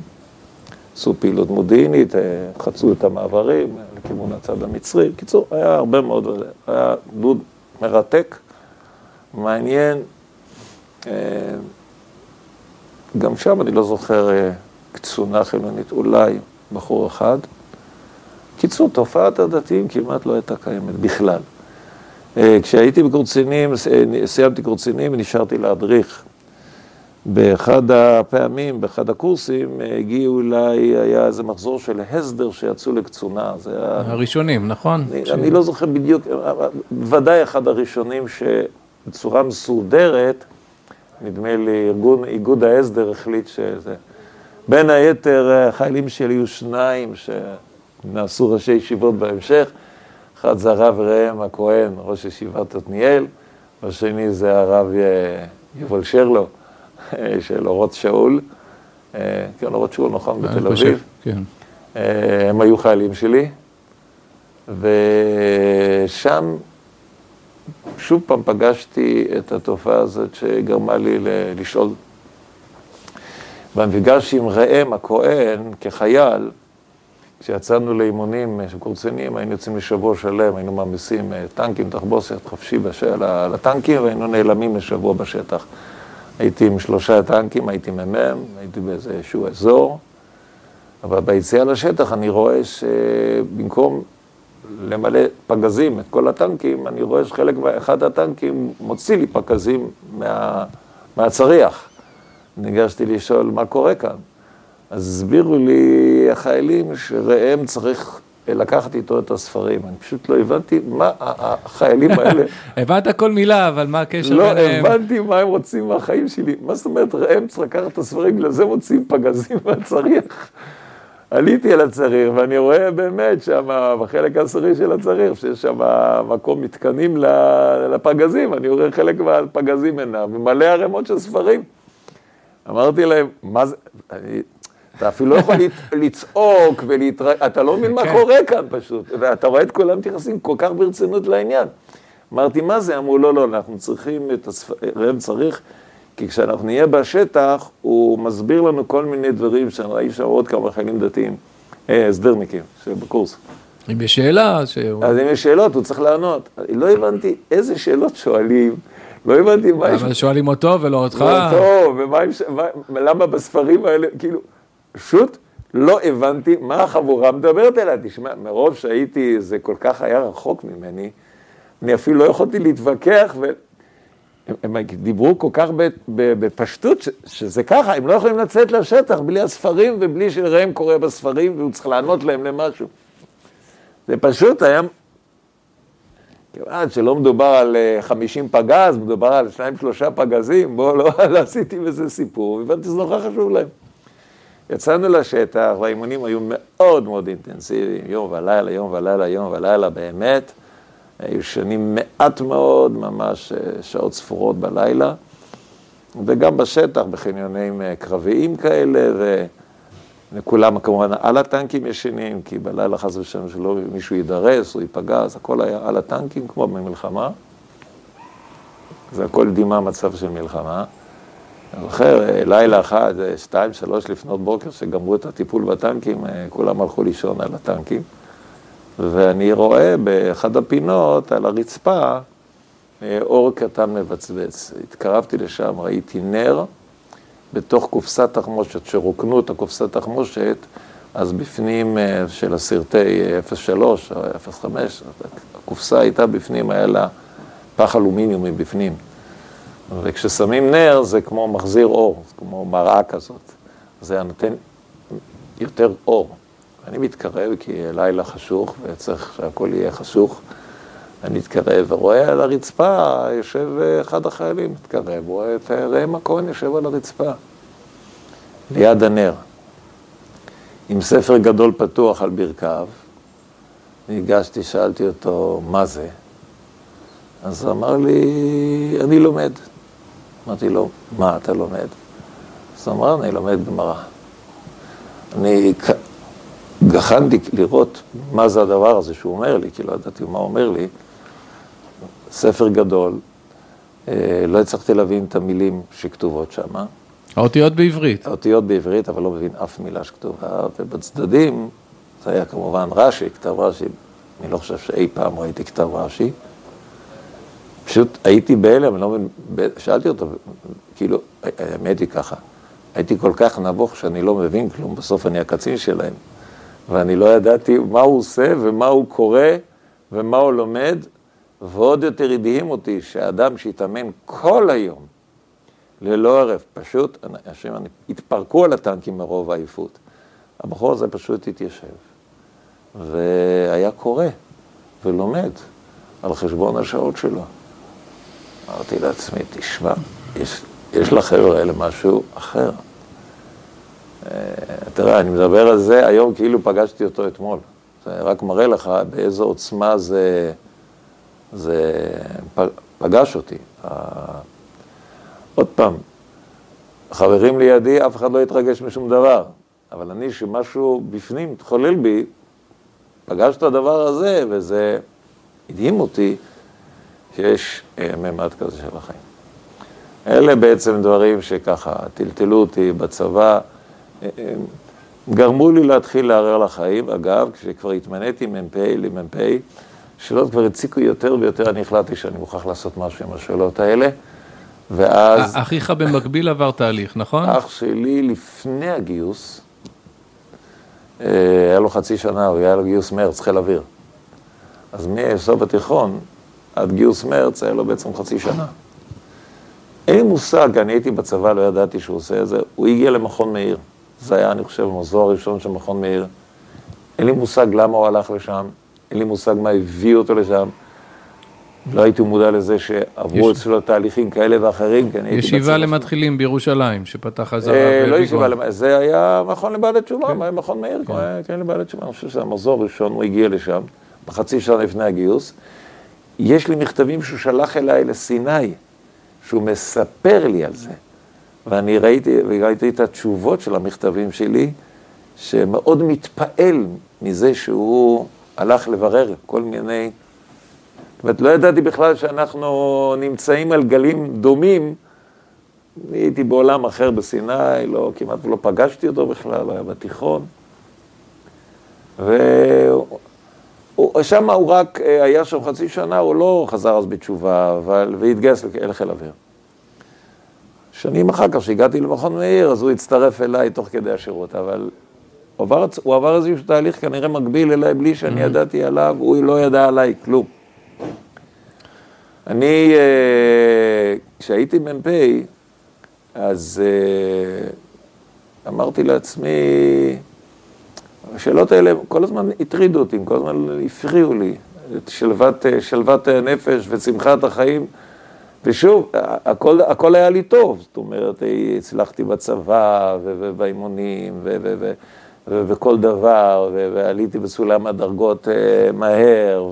עשו פעילות מודיעינית, חצו את המעברים לכיוון הצד המצרי. בקיצור, היה הרבה מאוד, היה גדוד מרתק, מעניין. גם שם אני לא זוכר קצונה חילונית, אולי בחור אחד. קיצור, תופעת הדתיים כמעט לא הייתה קיימת בכלל. אה, כשהייתי בקורצינים, אה, סיימתי קורצינים ונשארתי להדריך. באחד הפעמים, באחד הקורסים, הגיעו אליי, היה איזה מחזור של הסדר שיצאו לקצונה. זה היה... הראשונים, נכון? אני, ש... אני לא זוכר בדיוק, ודאי אחד הראשונים שבצורה מסודרת, נדמה לי, ארגון, איגוד ההסדר החליט שזה... בין היתר, החיילים שלי היו שניים, ש... נעשו ראשי ישיבות בהמשך. אחד זה הרב ראם הכהן, ראש ישיבת עתניאל, והשני זה הרב אה, יובל שרלו, אה, של אורות שאול. אה, כן, אורות שאול, נכון, בתל אביב. כן. הם היו חיילים שלי, ושם שוב פעם פגשתי את התופעה הזאת שגרמה לי לשאול. במפגש עם ראם הכהן כחייל, כשיצאנו לאימונים של קורצנים, היינו יוצאים לשבוע שלם, היינו מעמיסים אה, טנקים, תחבושת חופשי בשל, על הטנקים, והיינו נעלמים לשבוע בשטח. הייתי עם שלושה טנקים, הייתי מ"מ, הייתי באיזשהו אזור, אבל ביציאה לשטח אני רואה שבמקום למלא פגזים את כל הטנקים, אני רואה שחלק, אחד הטנקים מוציא לי פגזים מה, מהצריח. ניגשתי לשאול מה קורה כאן. אז הסבירו לי החיילים שראם צריך לקחת איתו את הספרים. אני פשוט לא הבנתי מה החיילים האלה... הבנת כל מילה, אבל מה הקשר לא, ביניהם? לא, הבנתי מה הם רוצים מהחיים שלי. מה זאת אומרת, ראם צריך לקחת את הספרים, בגלל זה מוצאים פגזים מהצריח. עליתי על הצריח, ואני רואה באמת שם, בחלק העשירי של הצריח, שיש שם מקום מתקנים לפגזים, אני רואה חלק מהפגזים אינם, ומלא ערימות של ספרים. אמרתי להם, מה זה, אני, אתה אפילו לא יכול לצעוק ולהתראה, אתה לא מבין מה כן. קורה כאן פשוט, ואתה רואה את כולם מתייחסים כל כך ברצינות לעניין. אמרתי, מה זה? אמרו, לא, לא, אנחנו צריכים את הספרים, צריך, כי כשאנחנו נהיה בשטח, הוא מסביר לנו כל מיני דברים, שאי אפשר עוד כמה חיילים דתיים, אה, הסדרניקים, שבקורס. אם יש שאלה, ש... אז אם יש שאלות, הוא צריך לענות. לא הבנתי איזה שאלות שואלים. לא הבנתי מה יש... אבל שואלים אותו ולא אותך. אותו, ולמה בספרים האלה, כאילו, פשוט לא הבנתי מה החבורה מדברת אליי. תשמע, מרוב שהייתי, זה כל כך היה רחוק ממני, אני אפילו לא יכולתי להתווכח, והם דיברו כל כך בפשטות, ש, שזה ככה, הם לא יכולים לצאת לשטח בלי הספרים ובלי שראם קורא בספרים והוא צריך לענות להם למשהו. זה פשוט היה, כיוון שלא מדובר על 50 אה, פגז, מדובר על שניים שלושה פגזים, בואו לא, לא עשיתי בזה סיפור, הבנתי שזה נורא חשוב להם. יצאנו לשטח, והאימונים היו מאוד מאוד אינטנסיביים, יום ולילה, יום ולילה, יום ולילה, באמת. היו שנים מעט מאוד, ממש אה, שעות ספורות בלילה. וגם בשטח, בחניונים אה, קרביים כאלה, וכולם כמובן על הטנקים ישנים, כי בלילה חס ושלום שלא מישהו יידרס או ייפגע, אז הכל היה על הטנקים כמו במלחמה. זה הכל דימה מצב של מלחמה. אני זוכר, אה, לילה אחד, אה, שתיים, שלוש לפנות בוקר, שגמרו את הטיפול בטנקים, אה, כולם הלכו לישון על הטנקים, ואני רואה באחד הפינות, על הרצפה, אור קטן מבצבץ. התקרבתי לשם, ראיתי נר בתוך קופסת תחמושת, שרוקנו את הקופסת תחמושת, אז בפנים של הסרטי 03 או 05, הקופסה הייתה בפנים, היה לה פח אלומיניום מבפנים. וכששמים נר זה כמו מחזיר אור, זה כמו מראה כזאת. זה נותן יותר אור. אני מתקרב כי לילה חשוך וצריך שהכל יהיה חשוך. אני מתקרב ורואה על הרצפה, יושב אחד החיילים, מתקרב, רואה את ראם הכהן יושב על הרצפה, ליד הנר, עם ספר גדול פתוח על ברכיו. ניגשתי, שאלתי אותו, מה זה? אז הוא אמר לי, אני לומד. אמרתי לו, מה אתה לומד? אז הוא אמר, אני לומד גמרא. אני גחנתי לראות מה זה הדבר הזה שהוא אומר לי, כי לא ידעתי מה הוא אומר לי. ספר גדול, אה, לא הצלחתי להבין את המילים שכתובות שם. האותיות בעברית. האותיות בעברית, אבל לא מבין אף מילה שכתובה, ובצדדים, זה היה כמובן רש"י, כתב רש"י, אני לא חושב שאי פעם ראיתי כתב רש"י. פשוט הייתי בהלם, לא מבין, שאלתי אותו, כאילו, האמת היא ככה, הייתי כל כך נבוך שאני לא מבין כלום, בסוף אני הקצין שלהם, ואני לא ידעתי מה הוא עושה ומה הוא קורא ומה הוא לומד, ועוד יותר הדהים אותי שאדם שהתאמן כל היום, ללא ערב, פשוט, אנשים התפרקו על הטנקים מרוב העייפות. הבחור הזה פשוט התיישב, והיה קורא ולומד על חשבון השעות שלו. אמרתי לעצמי, תשמע, יש, יש לחבר'ה האלה משהו אחר. אה, תראה, אני מדבר על זה היום כאילו פגשתי אותו אתמול. זה רק מראה לך באיזו עוצמה זה, זה פגש אותי. עוד פעם, חברים לידי, אף אחד לא התרגש משום דבר, אבל אני, שמשהו בפנים התחולל בי, פגש את הדבר הזה, וזה הדהים אותי. שיש אה, ממד כזה של החיים. אלה בעצם דברים שככה טלטלו אותי בצבא, אה, אה, גרמו לי להתחיל לערער לחיים. אגב, כשכבר התמניתי מ"פ למ"פ, שאלות כבר הציקו יותר ויותר, אני החלטתי שאני מוכרח לעשות משהו עם השאלות האלה. ואז... אחיך במקביל עבר תהליך, נכון? אח שלי לפני הגיוס, היה לו חצי שנה, היה לו גיוס מרץ, חיל אוויר. אז מסוף התיכון, עד גיוס מרץ היה לו בעצם חצי שנה. אין לי מושג, אני הייתי בצבא, לא ידעתי שהוא עושה את זה. הוא הגיע למכון מאיר. זה היה, אני חושב, המחזור הראשון של מכון מאיר. אין לי מושג למה הוא הלך לשם, אין לי מושג מה הביא אותו לשם. לא הייתי מודע לזה שעברו יש... אצלו תהליכים כאלה ואחרים, כי אני הייתי. ישיבה למתחילים בירושלים, שפתח חזרה אה, לא ישיבה, זה היה מכון לבעלי תשובה, כן. מכון מאיר, כן, כן לבעלי תשובה. אני חושב שזה המחזור הראשון, הוא הגיע לשם, בחצי שנה לפני הגיוס. יש לי מכתבים שהוא שלח אליי לסיני, שהוא מספר לי על זה. ואני ראיתי, וראיתי את התשובות של המכתבים שלי, שמאוד מתפעל מזה שהוא הלך לברר כל מיני... זאת אומרת, לא ידעתי בכלל שאנחנו נמצאים על גלים דומים. אני הייתי בעולם אחר בסיני, לא, כמעט לא פגשתי אותו בכלל, היה בתיכון. שם הוא רק אה, היה שם חצי שנה, הוא לא חזר אז בתשובה, אבל, והתגייס לחיל אוויר. שנים אחר כך, כשהגעתי למכון מאיר, אז הוא הצטרף אליי תוך כדי השירות, אבל הוא עבר, הוא עבר איזשהו תהליך כנראה מקביל אליי, בלי שאני mm-hmm. ידעתי עליו, הוא לא ידע עליי כלום. אני, אה, כשהייתי מ"פ, אז אה, אמרתי לעצמי, השאלות האלה כל הזמן הטרידו אותי, כל הזמן הפריעו לי, את שלוות, שלוות הנפש ושמחת החיים. ושוב, הכל, הכל היה לי טוב, זאת אומרת, הצלחתי בצבא ובאימונים וכל דבר, ועליתי בסולם הדרגות אה, מהר,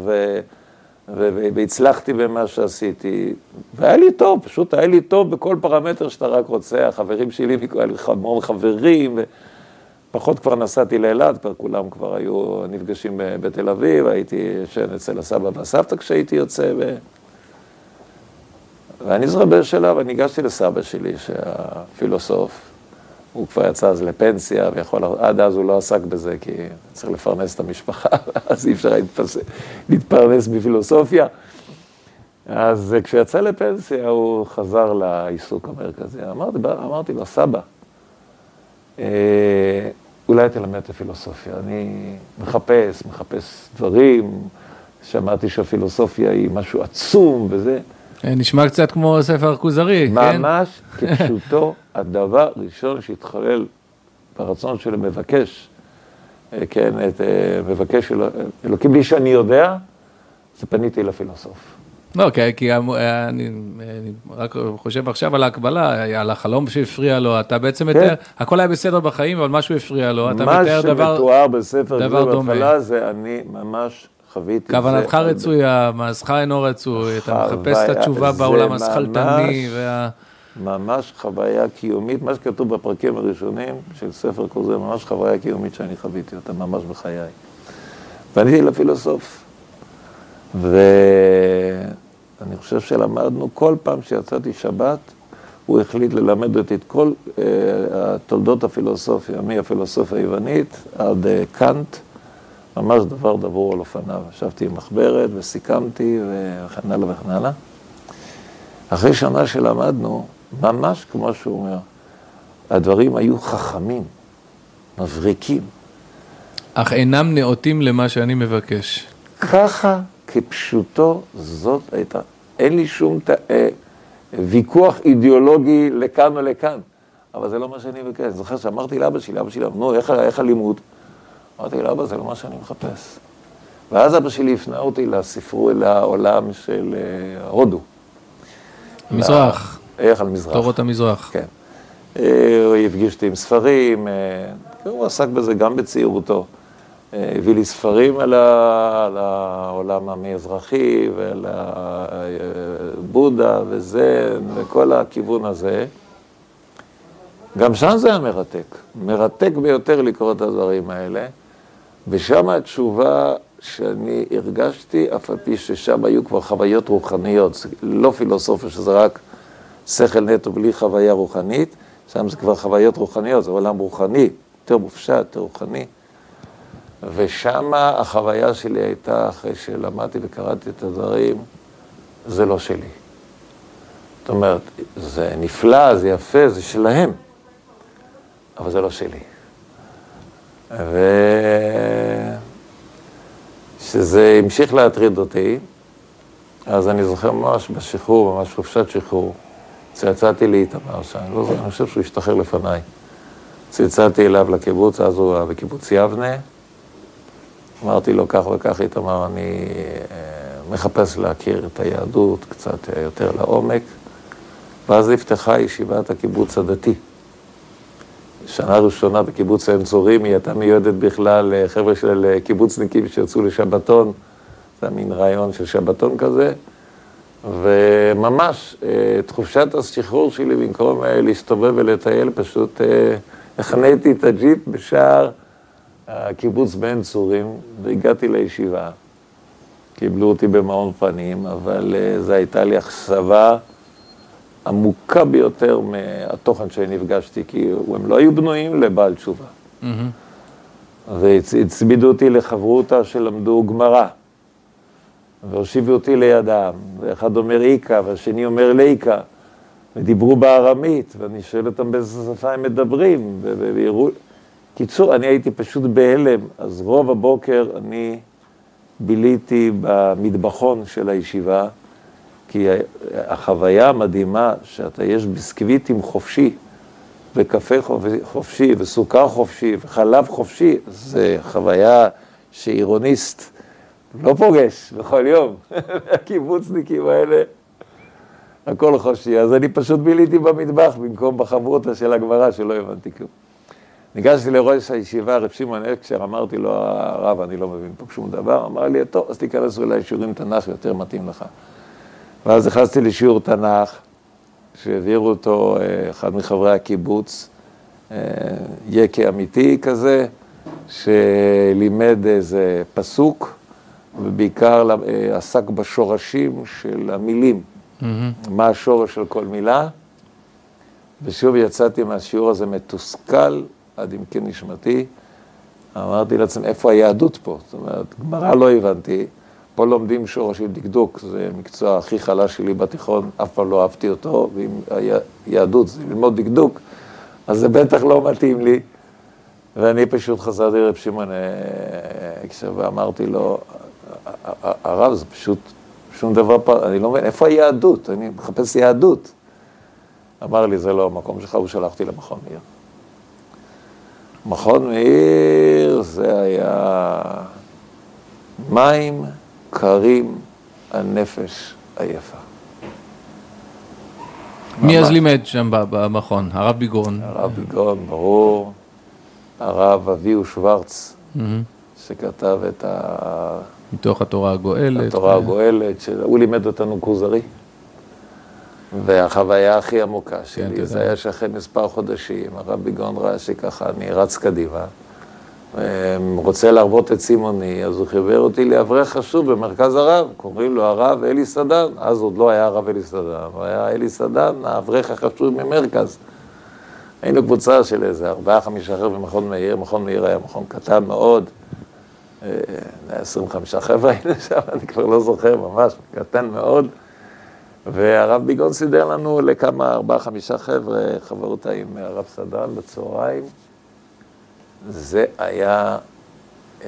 והצלחתי במה שעשיתי, והיה לי טוב, פשוט היה לי טוב בכל פרמטר שאתה רק רוצה, החברים שלי, היה לי המון חברים. פחות כבר נסעתי לאילת, כבר כולם כבר היו נפגשים בתל אביב, הייתי ישן אצל הסבא והסבתא כשהייתי יוצא. ו... ואני זרבל שלה, וניגשתי לסבא שלי, שהפילוסוף, הוא כבר יצא אז לפנסיה, ויכול, עד אז הוא לא עסק בזה, כי צריך לפרנס את המשפחה, אז אי אפשר להתפרנס בפילוסופיה. אז כשיצא לפנסיה הוא חזר לעיסוק המרכזי. אמרתי, אמרתי לו, סבא, אה, אולי תלמד את הפילוסופיה. אני מחפש, מחפש דברים, שמעתי שהפילוסופיה היא משהו עצום וזה. אה, נשמע קצת כמו ספר כוזרי, כן? ממש כפשוטו, הדבר הראשון שהתחולל ברצון של המבקש, אה, כן, את מבקש אלוקים בלי שאני יודע, זה פניתי לפילוסוף. לא, כי, כי אני, אני רק חושב עכשיו על ההקבלה, על החלום שהפריע לו, אתה בעצם כן. מתאר, הכל היה בסדר בחיים, אבל משהו הפריע לו, אתה מתאר דבר מה שמתואר בספר דומה. בהתחלה זה אני ממש חוויתי כוונתך רצויה, מעשך אינו רצוי, אתה מחפש את התשובה בעולם השכלתני. וה... ממש חוויה קיומית, מה שכתוב בפרקים הראשונים של ספר כזה, ממש חוויה קיומית שאני חוויתי אותה ממש בחיי. ואני לפילוסוף. ו... אני חושב שלמדנו, כל פעם שיצאתי שבת, הוא החליט ללמד אותי את כל uh, תולדות הפילוסופיה, מהפילוסופיה היוונית עד uh, קאנט, ממש דבר דבור על אופניו. ישבתי עם מחברת וסיכמתי וכן הלאה וכן הלאה. אחרי שנה שלמדנו, ממש כמו שהוא אומר, הדברים היו חכמים, מבריקים. אך אינם נאותים למה שאני מבקש. ככה כפשוטו זאת הייתה. אין לי שום ת... אה, ויכוח אידיאולוגי לכאן או לכאן, אבל זה לא מה שאני מבקש. זוכר שאמרתי לאבא שלי, אבא שלי, נו, איך, איך הלימוד? אמרתי לאבא, זה לא מה שאני מחפש. ואז אבא שלי הפנה אותי לספרו, לעולם של אה, הודו. מזרח. איך על מזרח. תורות המזרח. כן. אה, הוא הפגיש אותי עם ספרים, הוא עסק בזה גם בצעירותו. הביא לי ספרים על, העולם המזרחי ועל בודה וזה, וכל הכיוון הזה. גם שם זה היה מרתק, מרתק ביותר לקרוא את הדברים האלה, ושם התשובה שאני הרגשתי, אף על פי ששם היו כבר חוויות רוחניות, לא פילוסופיה שזה רק שכל נטו בלי חוויה רוחנית, שם זה כבר חוויות רוחניות, זה עולם רוחני, יותר מופשט, יותר רוחני. ושם החוויה שלי הייתה, אחרי שלמדתי וקראתי את הדברים, זה לא שלי. זאת אומרת, זה נפלא, זה יפה, זה שלהם, אבל זה לא שלי. וכשזה המשיך להטריד אותי, אז אני זוכר ממש בשחרור, ממש חופשת שחרור, צלצלתי לאיתמר שם, לא זוכר, אני חושב שהוא השתחרר לפניי. צלצלתי אליו לקיבוץ, אז הוא היה בקיבוץ יבנה, אמרתי לו כך וכך, איתמר, אני אה, מחפש להכיר את היהדות קצת יותר לעומק, ואז נפתחה ישיבת הקיבוץ הדתי. שנה ראשונה בקיבוץ עין צורים, היא הייתה מיועדת בכלל לחבר'ה של קיבוצניקים שיצאו לשבתון, זה מין רעיון של שבתון כזה, וממש, אה, את חופשת השחרור שלי, במקום אה, להסתובב ולטייל, פשוט החניתי את הג'יפ בשער הקיבוץ בן צורים, והגעתי לישיבה. קיבלו אותי במעון פנים, אבל uh, זו הייתה לי אכזבה עמוקה ביותר מהתוכן שנפגשתי, כי הם לא היו בנויים לבעל תשובה. Mm-hmm. והצמידו אותי לחברותה שלמדו גמרא, והושיבו אותי לידם, ואחד אומר איקה, והשני אומר ליקה, ודיברו בארמית, ואני שואל אותם באיזה שפה הם מדברים, והראו... קיצור, אני הייתי פשוט בהלם, אז רוב הבוקר אני ביליתי במטבחון של הישיבה, כי החוויה המדהימה שאתה, יש ביסקוויטים חופשי, וקפה חופשי, וסוכר חופשי, וחלב חופשי, זה חוויה שעירוניסט לא פוגש בכל יום. הקיבוצניקים האלה, הכל חופשי. אז אני פשוט ביליתי במטבח במקום בחברותה של הגמרא, שלא הבנתי כלום. ניגשתי לראש הישיבה, רב שמעון אקשר, אמרתי לו, הרב, אני לא מבין פה שום דבר. אמר לי, טוב, אז תיכנס אולי שיעורים תנ"ך, יותר מתאים לך. ואז נכנסתי לשיעור תנ"ך, שהעבירו אותו אה, אחד מחברי הקיבוץ, אה, יקה אמיתי כזה, שלימד איזה פסוק, ובעיקר אה, עסק בשורשים של המילים. Mm-hmm. מה השורש של כל מילה. ושוב יצאתי מהשיעור הזה מתוסכל, עד עמקי נשמתי, אמרתי לעצמי, איפה היהדות פה? זאת אומרת, גמרא לא הבנתי, פה לומדים שורשים דקדוק, זה המקצוע הכי חלש שלי בתיכון, אף פעם לא אהבתי אותו, ואם היהדות זה ללמוד דקדוק, אז זה בטח לא מתאים לי. ואני פשוט חזרתי לרב שמעון הקשר ואמרתי לו, הרב, זה פשוט שום דבר, אני לא מבין, איפה היהדות? אני מחפש יהדות. אמר לי, זה לא המקום שלך, הוא שלח אותי למכון מאיר. מכון מאיר זה היה מים קרים הנפש עייפה. מי אז לימד שם במכון? הרב ביגון. הרב ביגון, ברור. הרב אביהו שוורץ, שכתב את ה... מתוך התורה הגואלת. התורה הגואלת, הוא לימד אותנו כוזרי. והחוויה הכי עמוקה כן, שלי, זה היה שאחרי מספר חודשים, הרב ביגון ראה שככה אני רץ קדימה. רוצה להרבות את סימוני, אז הוא חיבר אותי לאברך חשוב במרכז הרב, קוראים לו הרב אלי סדן, אז עוד לא היה הרב אלי סדן, הוא היה אלי סדן, האברך החשוב ממרכז. היינו קבוצה של איזה ארבעה, חמישה חבר'ה במכון מאיר, מכון מאיר היה מכון קטן מאוד, 125 אה, חבר'ה היינו שם, אני כבר לא זוכר, ממש קטן מאוד. והרב ביגון סידר לנו לכמה, ארבעה, חמישה חבר'ה, חברותה עם הרב סדן בצהריים. זה היה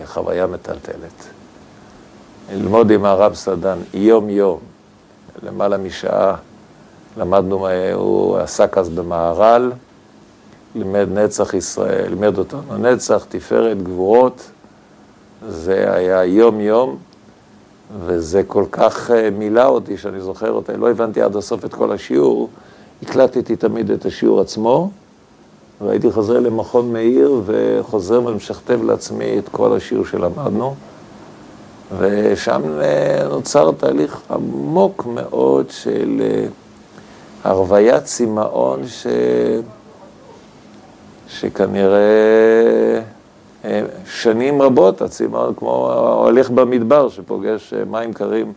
חוויה מטלטלת. ללמוד עם הרב סדן יום-יום, למעלה משעה, למדנו, הוא עסק אז במהר"ל, לימד נצח ישראל, לימד אותנו נצח, תפארת, גבורות, זה היה יום-יום, וזה כל כך אה, מילא אותי, שאני זוכר אותה, לא הבנתי עד הסוף את כל השיעור, הקלטתי תמיד את השיעור עצמו, והייתי חוזר למכון מאיר וחוזר ומשכתב לעצמי את כל השיעור שלמדנו, ושם אה, נוצר תהליך עמוק מאוד של אה, הרוויית צמאון ש... שכנראה שנים רבות, הצמאון כמו הולך במדבר שפוגש אה, מים קרים.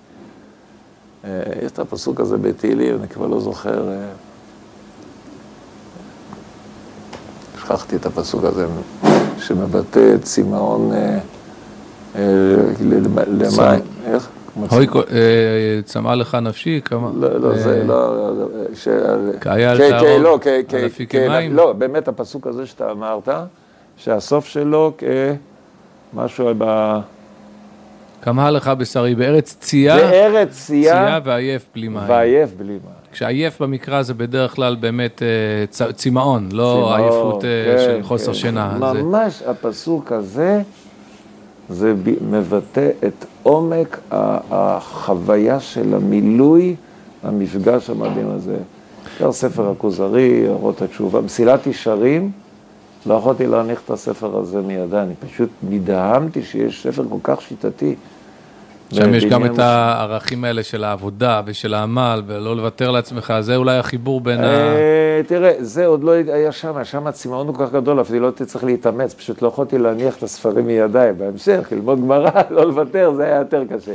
אה, יש את הפסוק הזה בתהילים, אני כבר לא זוכר. אה, שכחתי את הפסוק הזה, שמבטא צמאון למים. איך? אוי, צמאה לך נפשי, כמה... לא, לא, זה לא... על תערוב, על אפיקי מים? לא, באמת הפסוק הזה שאתה אמרת, שהסוף שלו כמשהו ב... כמה לך בשרי, בארץ צייה, בארץ צייה, צייה ועייף בלי מים. ועייף בלי מים. כשעייף במקרא זה בדרך כלל באמת אה, צמאון, לא עייפות אה, כן, של חוסר כן. שינה. ממש זה... הפסוק הזה, זה מבטא את עומק החוויה של המילוי, המפגש המדהים הזה. זה ספר הכוזרי, אורות התשובה, מסילת ישרים. לא יכולתי להניח את הספר הזה מידי, אני פשוט נדהמתי שיש ספר כל כך שיטתי. שם יש גם את הערכים האלה של העבודה ושל העמל, ולא לוותר לעצמך, זה אולי החיבור בין ה... אה, תראה, זה עוד לא היה שם, שם הצמאון הוא כל כך גדול, אפילו לא צריך להתאמץ, פשוט לא יכולתי להניח את הספרים מידיי. בהמשך, ללמוד גמרא, לא לוותר, זה היה יותר קשה.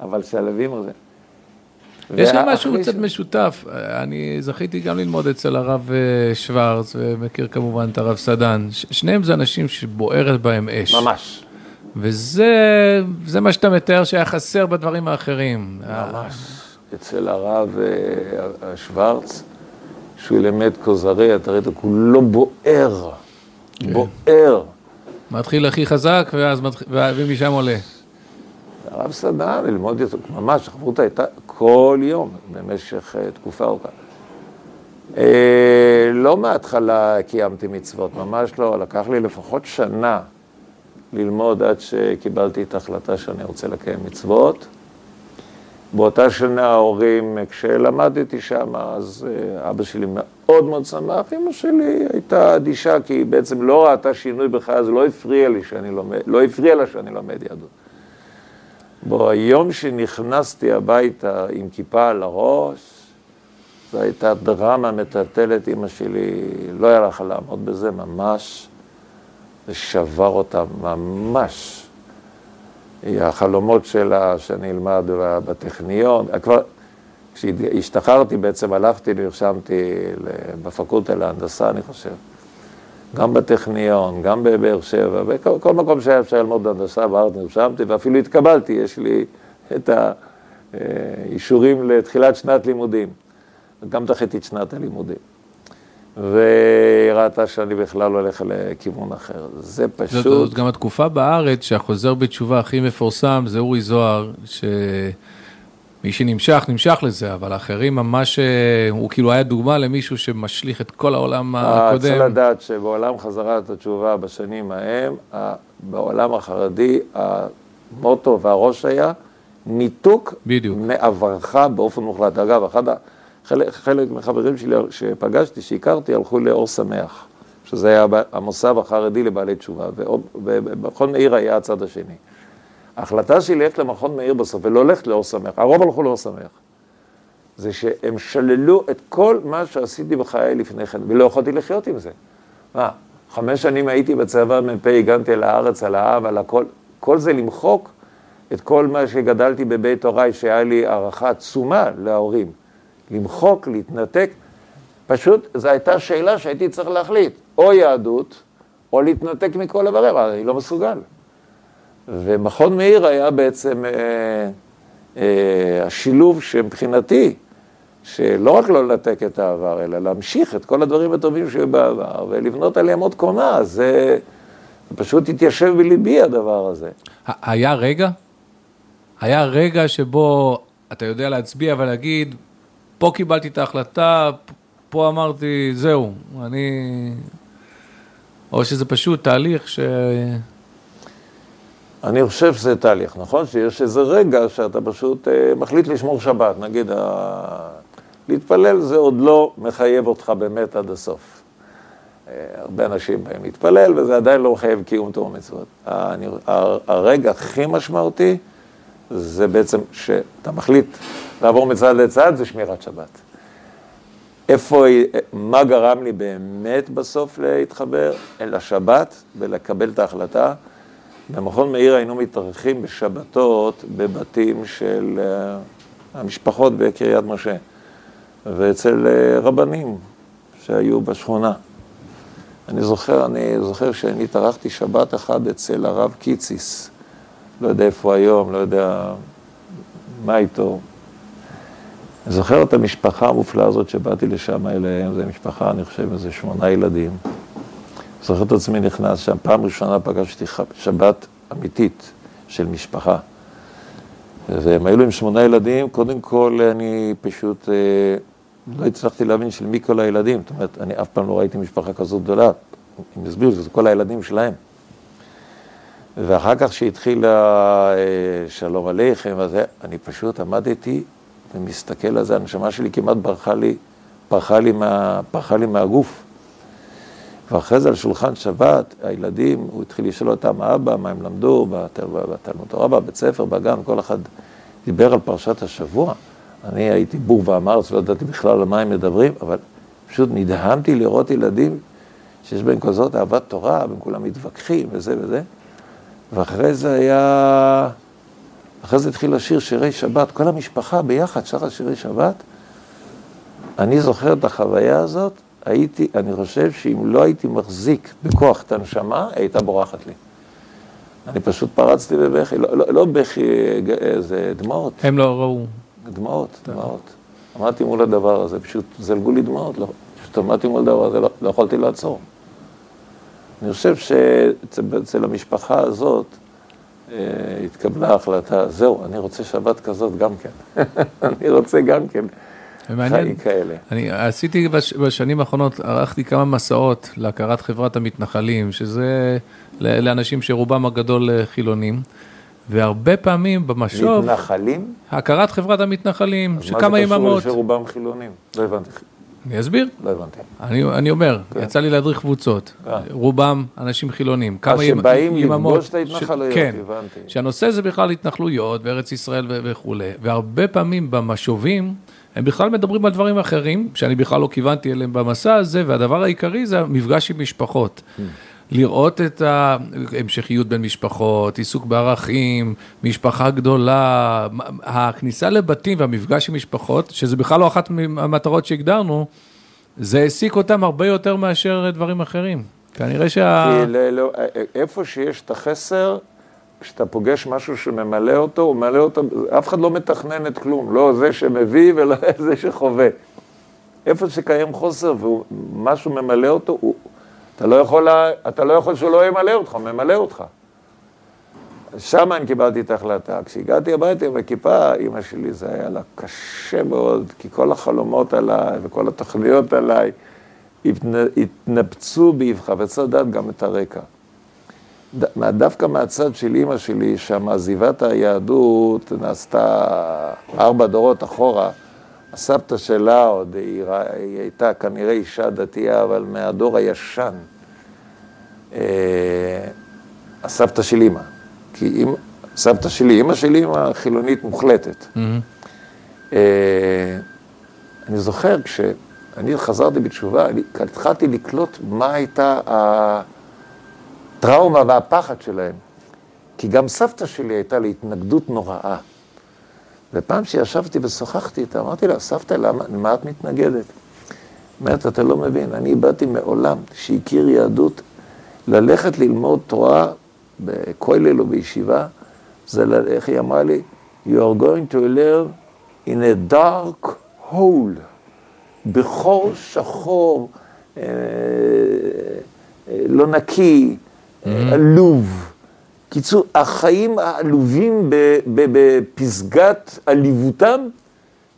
אבל שלבים זה... יש גם משהו קצת משותף, אני זכיתי גם ללמוד אצל הרב אה, שוורץ, ומכיר כמובן את הרב סדן, שניהם זה אנשים שבוערת בהם אש. ממש. וזה מה שאתה מתאר שהיה חסר בדברים האחרים. ממש. אצל הרב אה, שוורץ, שהוא לימד כוזרי, אתה ראית, כולו בוער, כן. בוער. מתחיל הכי חזק, ואז ומשם עולה. הרב סדן, ללמוד זה, ממש, החברות הייתה כל יום במשך uh, תקופה ארוכה. Uh, לא מההתחלה קיימתי מצוות, ממש לא, לקח לי לפחות שנה ללמוד עד שקיבלתי את ההחלטה שאני רוצה לקיים מצוות. באותה שנה ההורים, כשלמדתי שם, אז אבא שלי מאוד מאוד שמח, אמא שלי הייתה אדישה, כי היא בעצם לא ראתה שינוי בחיי, זה לא הפריע לי שאני לומד, לא הפריע לה שאני לומד יהדות. בו היום שנכנסתי הביתה עם כיפה על הראש, זו הייתה דרמה מטלטלת, אמא שלי לא היה לך לעמוד בזה ממש, זה שבר אותה ממש. החלומות שלה שאני אלמד בטכניון, כבר כשהשתחררתי בעצם הלכתי, נרשמתי בפקולטה להנדסה, אני חושב. גם בטכניון, גם בבאר שבע, בכל מקום שהיה אפשר ללמוד הנדסה בארץ נרשמתי, ואפילו התקבלתי, יש לי את האישורים לתחילת שנת לימודים. גם דחיתי את שנת הלימודים. והיא ראתה שאני בכלל הולך לכיוון אחר. זה פשוט... זאת גם התקופה בארץ שהחוזר בתשובה הכי מפורסם זה אורי זוהר, שמי שנמשך, נמשך לזה, אבל האחרים ממש, אה, הוא כאילו היה דוגמה למישהו שמשליך את כל העולם הקודם. צריך לדעת שבעולם חזרת התשובה בשנים ההם, בעולם החרדי, המוטו והראש היה ניתוק בדיוק. מעברך באופן מוחלט. אגב, אחד. חלק, חלק מהחברים שלי שפגשתי, שהכרתי, הלכו לאור שמח, שזה היה המוסב החרדי לבעלי תשובה, ומכון מאיר היה הצד השני. ההחלטה שלי ללכת למכון מאיר בסוף, ולא ללכת לאור שמח, הרוב הלכו לאור שמח, זה שהם שללו את כל מה שעשיתי בחיי לפני כן, ולא יכולתי לחיות עם זה. מה, חמש שנים הייתי בצבא, מ"פ, הגנתי על הארץ, על האב, על הכל, כל זה למחוק את כל מה שגדלתי בבית הוריי, שהיה לי הערכה עצומה להורים. למחוק, להתנתק. פשוט זו הייתה שאלה שהייתי צריך להחליט, או יהדות, או להתנתק מכל איברים, אני לא מסוגל. ומכון מאיר היה בעצם אה, אה, השילוב שמבחינתי, שלא רק לא לנתק את העבר, אלא להמשיך את כל הדברים הטובים שהיו בעבר, ולבנות עליהם עוד קומה, זה פשוט התיישב בליבי הדבר הזה. היה רגע? היה רגע שבו אתה יודע להצביע ולהגיד, פה קיבלתי את ההחלטה, פה אמרתי, זהו, אני... או שזה פשוט תהליך ש... אני חושב שזה תהליך, נכון? שיש איזה רגע שאתה פשוט אה, מחליט לשמור שבת, נגיד, ה... להתפלל זה עוד לא מחייב אותך באמת עד הסוף. אה, הרבה אנשים באים להתפלל, וזה עדיין לא מחייב קיום תור מצוות. אני... הרגע הכי משמעותי זה בעצם שאתה מחליט לעבור מצד לצד זה שמירת שבת. איפה, מה גרם לי באמת בסוף להתחבר? אל השבת ולקבל את ההחלטה. במכון מאיר היינו מתארחים בשבתות בבתים של uh, המשפחות בקריית משה ואצל uh, רבנים שהיו בשכונה. אני זוכר, אני זוכר שאני התארחתי שבת אחת אצל הרב קיציס, לא יודע איפה היום, לא יודע מה איתו, אני זוכר את המשפחה המופלאה הזאת שבאתי לשם אליהם, זו משפחה, אני חושב, איזה שמונה ילדים. זוכר את עצמי נכנס שם, פעם ראשונה פגשתי שבת אמיתית של משפחה. והם היו עם שמונה ילדים, קודם כל אני פשוט אה, לא הצלחתי להבין של מי כל הילדים, זאת אומרת, אני אף פעם לא ראיתי משפחה כזאת גדולה, הם הסבירו שזה כל הילדים שלהם. ואחר כך שהתחיל אה, שלום עליכם, אני פשוט עמדתי ומסתכל על זה, הנשמה שלי כמעט ברחה לי, פרחה לי, מה, פרחה לי מהגוף. ואחרי זה על שולחן שבת, הילדים, הוא התחיל לשאול אותם, אבא, מה הם למדו בתלמוד תורה, בבית ספר, בגן, כל אחד דיבר על פרשת השבוע. אני הייתי בור ואמרץ, לא ידעתי בכלל על מה הם מדברים, אבל פשוט נדהמתי לראות ילדים שיש בהם כזאת אהבת תורה, והם כולם מתווכחים וזה וזה. ואחרי זה היה... אחרי זה התחיל לשיר שירי שבת, כל המשפחה ביחד שרה שירי שבת. אני זוכר את החוויה הזאת, הייתי, אני חושב שאם לא הייתי מחזיק בכוח את הנשמה, הייתה בורחת לי. אני פשוט פרצתי בבכי, לא, לא, לא בכי, זה דמעות. הם לא ראו. דמעות, דמעות. עמדתי מול הדבר הזה, פשוט זלגו לי דמעות, לא, פשוט עמדתי מול הדבר הזה, לא, לא יכולתי לעצור. אני חושב שאצל המשפחה הזאת, אה, התקבלה החלטה, זהו, אני רוצה שבת כזאת גם כן. אני רוצה גם כן חיים כאלה. אני עשיתי בשנים האחרונות, ערכתי כמה מסעות להכרת חברת המתנחלים, שזה לאנשים שרובם הגדול אה, חילונים. והרבה פעמים במשוב... מתנחלים? הכרת חברת המתנחלים, שכמה יממות. מה זה קשור שרובם חילונים? לא הבנתי. אני אסביר. לא הבנתי. אני, אני אומר, כן. יצא לי להדריך קבוצות, כן. רובם אנשים חילונים. אז שבאים לפגוש את ההתנחלויות, ש... כן, הבנתי. שהנושא זה בכלל התנחלויות וארץ ישראל ו- וכולי, והרבה פעמים במשובים, הם בכלל מדברים על דברים אחרים, שאני בכלל לא כיוונתי אליהם במסע הזה, והדבר העיקרי זה המפגש עם משפחות. Hmm. לראות את ההמשכיות בין משפחות, עיסוק בערכים, משפחה גדולה, הכניסה לבתים והמפגש עם משפחות, שזה בכלל לא אחת מהמטרות שהגדרנו, זה העסיק אותם הרבה יותר מאשר דברים אחרים. כנראה שה... לא, לא, איפה שיש את החסר, כשאתה פוגש משהו שממלא אותו, הוא ממלא אותו, אף אחד לא מתכנן את כלום, לא זה שמביא ולא זה שחווה. איפה שקיים חוסר ומשהו ממלא אותו, הוא, אתה, לא יכול, אתה לא יכול שהוא לא ימלא אותך, הוא ממלא אותך. שם אני קיבלתי את ההחלטה. כשהגעתי הביתה עם הכיפה, אימא שלי, זה היה לה קשה מאוד, כי כל החלומות עליי וכל התוכניות עליי התנפצו באבחה, וצריך לדעת גם את הרקע. דווקא מהצד של אימא שלי, שם עזיבת היהדות נעשתה ארבע דורות אחורה, הסבתא שלה עוד, היא, היא הייתה כנראה אישה דתייה, אבל מהדור הישן. אה, הסבתא של אימא. כי אימא, סבתא שלי, אימא שלי אימא חילונית מוחלטת. Mm-hmm. אני זוכר כשאני חזרתי בתשובה, התחלתי לקלוט מה הייתה הטראומה והפחד שלהם. כי גם סבתא שלי הייתה לי התנגדות נוראה. ופעם שישבתי ושוחחתי איתה, אמרתי לה, סבתא, למה, למה את מתנגדת? אומרת, אתה לא מבין, אני באתי מעולם שהכיר יהדות, ללכת ללמוד תורה בכולל או בישיבה, זה, איך היא אמרה לי? You are going to live in a dark hole, בחור שחור, אה, אה, לא נקי. עלוב. קיצור, החיים העלובים בפסגת עליבותם,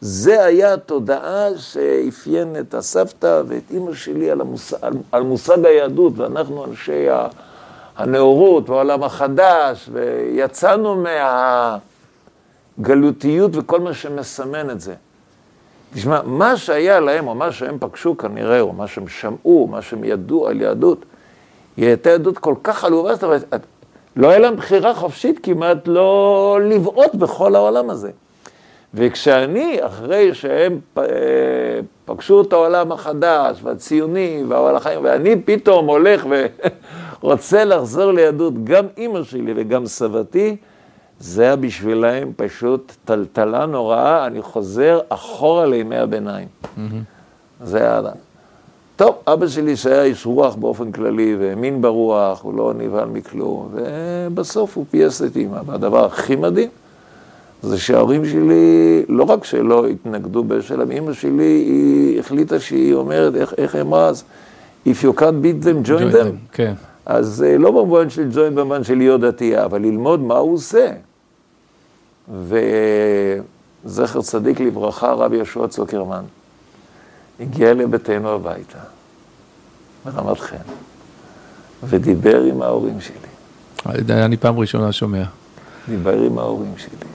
זה היה התודעה שאפיין את הסבתא ואת אימא שלי על, המושג, על מושג היהדות, ואנחנו אנשי הנאורות והעולם החדש, ויצאנו מהגלותיות וכל מה שמסמן את זה. תשמע, מה שהיה להם, או מה שהם פגשו כנראה, או מה שהם שמעו, מה שהם ידעו על יהדות, היא הייתה יהדות כל כך עלובה, זאת אומרת, לא היה להם בחירה חופשית כמעט לא לבעוט בכל העולם הזה. וכשאני, אחרי שהם אה, פגשו את העולם החדש, והציוני, והעולם החיים, ואני פתאום הולך ורוצה לחזור ליהדות, גם אימא שלי וגם סבתי, זה היה בשבילהם פשוט טלטלה נוראה, אני חוזר אחורה לימי הביניים. Mm-hmm. זה היה... טוב, אבא שלי שהיה איש רוח באופן כללי, והאמין ברוח, הוא לא נבהל מכלום, ובסוף הוא פייס את אימא. והדבר הכי מדהים, זה שההורים שלי, לא רק שלא התנגדו בשלם, אימא שלי, היא החליטה שהיא אומרת, איך, איך אמרה אז? If you can't beat them, join, join them. them. כן. אז אה, לא במובן של join במובן של להיות דתייה, אבל ללמוד מה הוא עושה. וזכר צדיק לברכה, רבי יהושע צוקרמן. הגיע לביתנו הביתה, ברמת חן, ודיבר עם ההורים שלי. אני פעם ראשונה שומע. דיבר עם ההורים שלי,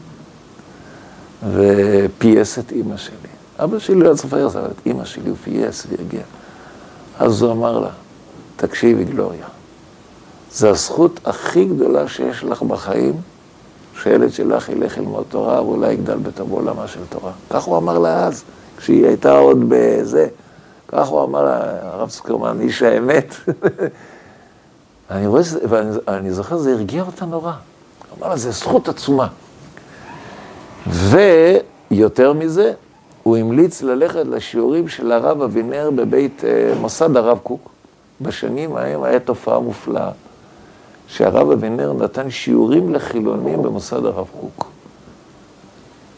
ופייס את אימא שלי. אבא שלי לא צפר את אימא שלי הוא פייס והגיע. אז הוא אמר לה, תקשיבי גלוריה, זו הזכות הכי גדולה שיש לך בחיים, שילד שלך ילך ללמוד תורה ואולי יגדל בתור עולמה של תורה. כך הוא אמר לה אז. כשהיא הייתה עוד בזה. כך הוא אמר הרב סוקרמן, איש האמת. אני רואה, ואני זוכר, זה הרגיע אותה נורא. אמר לה, זו זכות עצומה. ויותר מזה, הוא המליץ ללכת לשיעורים של הרב אבינר בבית אה, מוסד הרב קוק. בשנים ההם היה תופעה מופלאה, שהרב אבינר נתן שיעורים לחילונים במוסד הרב קוק.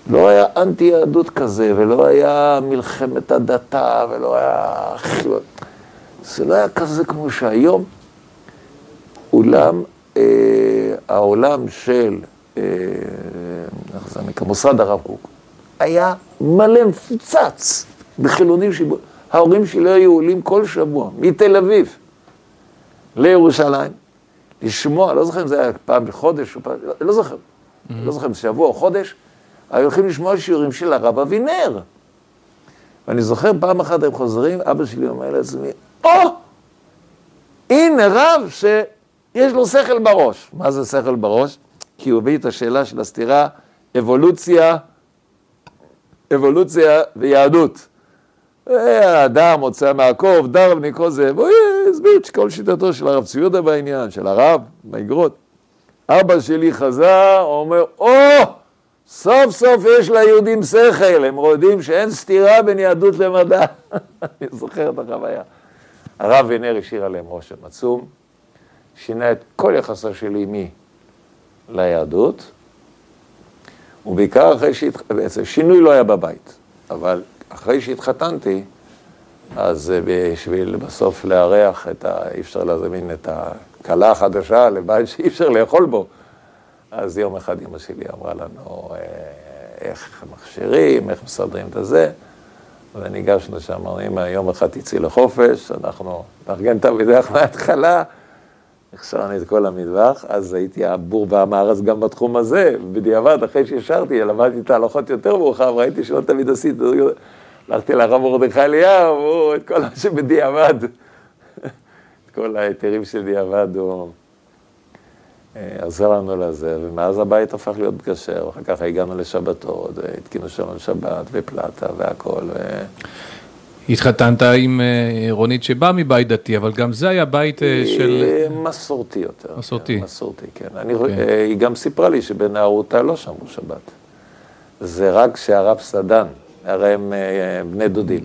לא היה אנטי יהדות כזה, ולא היה מלחמת הדתה, ולא היה. זה לא היה כזה כמו שהיום. אולם, אה, העולם של, אה, איך זה נקרא, מוסד הרב קוק, היה מלא מפוצץ בחילונים שבו... ההורים שלי היו עולים כל שבוע, מתל אביב לירושלים, לשמוע, לא זוכר אם זה היה פעם בחודש, או פעם, לא זוכר, mm-hmm. לא זוכר אם זה שבוע או חודש, הולכים לשמוע שיעורים של הרב אבינר. ואני זוכר פעם אחת הם חוזרים, אבא שלי אומר לעצמי, או, oh, הנה רב שיש לו שכל בראש. מה זה שכל בראש? כי הוא הביא את השאלה של הסתירה, אבולוציה, אבולוציה ויהדות. האדם מוצא מהקוף, דרבניק, כל זה, והוא הסביר את כל שיטתו של הרב ציודה בעניין, של הרב, באגרות. אבא שלי חזר, הוא אומר, או! Oh, סוף סוף יש ליהודים שכל, הם רודים שאין סתירה בין יהדות למדע. אני זוכר את החוויה. הרב וינר השאיר עליהם רושם עצום, שינה את כל יחסו של אמי ליהדות, ובעיקר אחרי שהתחתנתי, שינוי לא היה בבית, אבל אחרי שהתחתנתי, אז בשביל בסוף לארח את ה... אי אפשר להזמין את הכלה החדשה לבית שאי אפשר לאכול בו. אז יום אחד אמא שלי אמרה לנו אה, איך מכשירים, איך מסדרים את הזה. וניגשנו שם, אמרנו, יום אחד תצאי לחופש, אנחנו נארגן את המטבח מההתחלה, הכשרנו את כל המטבח, אז הייתי הבור והמארז גם בתחום הזה, בדיעבד, אחרי שישרתי, למדתי את ההלכות יותר מאוחר, וראיתי שלא תמיד עשיתי, הלכתי לרב מרדכי אליהו, את כל מה שבדיעבד, את כל ההיתרים של דיעבד, הוא עזר לנו לזה, ומאז הבית הפך להיות גשר, אחר כך הגענו לשבתות, התקינו שלום שבת ופלטה והכל. ו... התחתנת עם אה, רונית שבאה מבית דתי, אבל גם זה היה בית אה, של... מסורתי יותר. מסורתי. כן, מסורתי, כן. אני, כן. היא גם סיפרה לי שבנערותה לא שמעו שבת. זה רק שהרב סדן, הרי הם בני דודים.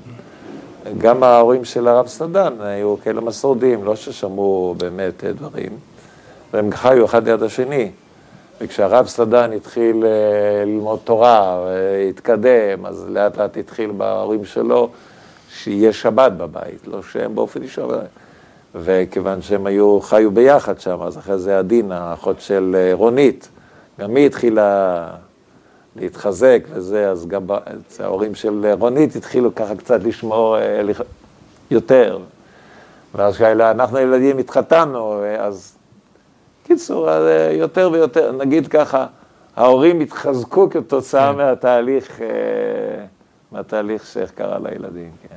גם ההורים של הרב סדן היו כאלה מסורדים, לא ששמעו באמת דברים. והם חיו אחד ליד השני. וכשהרב סדן התחיל אה, ללמוד תורה והתקדם, אז לאט לאט התחיל בהורים שלו שיהיה שבת בבית, לא שהם באופן אישי. וכיוון שהם היו, חיו ביחד שם, אז אחרי זה עדינה, האחות של אה, רונית, גם היא התחילה להתחזק וזה, אז גם ההורים של רונית התחילו ככה קצת לשמור אה, יותר. ואז כשאנחנו ילדים התחתנו, אז קיצור, אה, יותר ויותר, נגיד ככה, ההורים התחזקו כתוצאה כן. מהתהליך, אה, מהתהליך שאיך קרה לילדים, כן.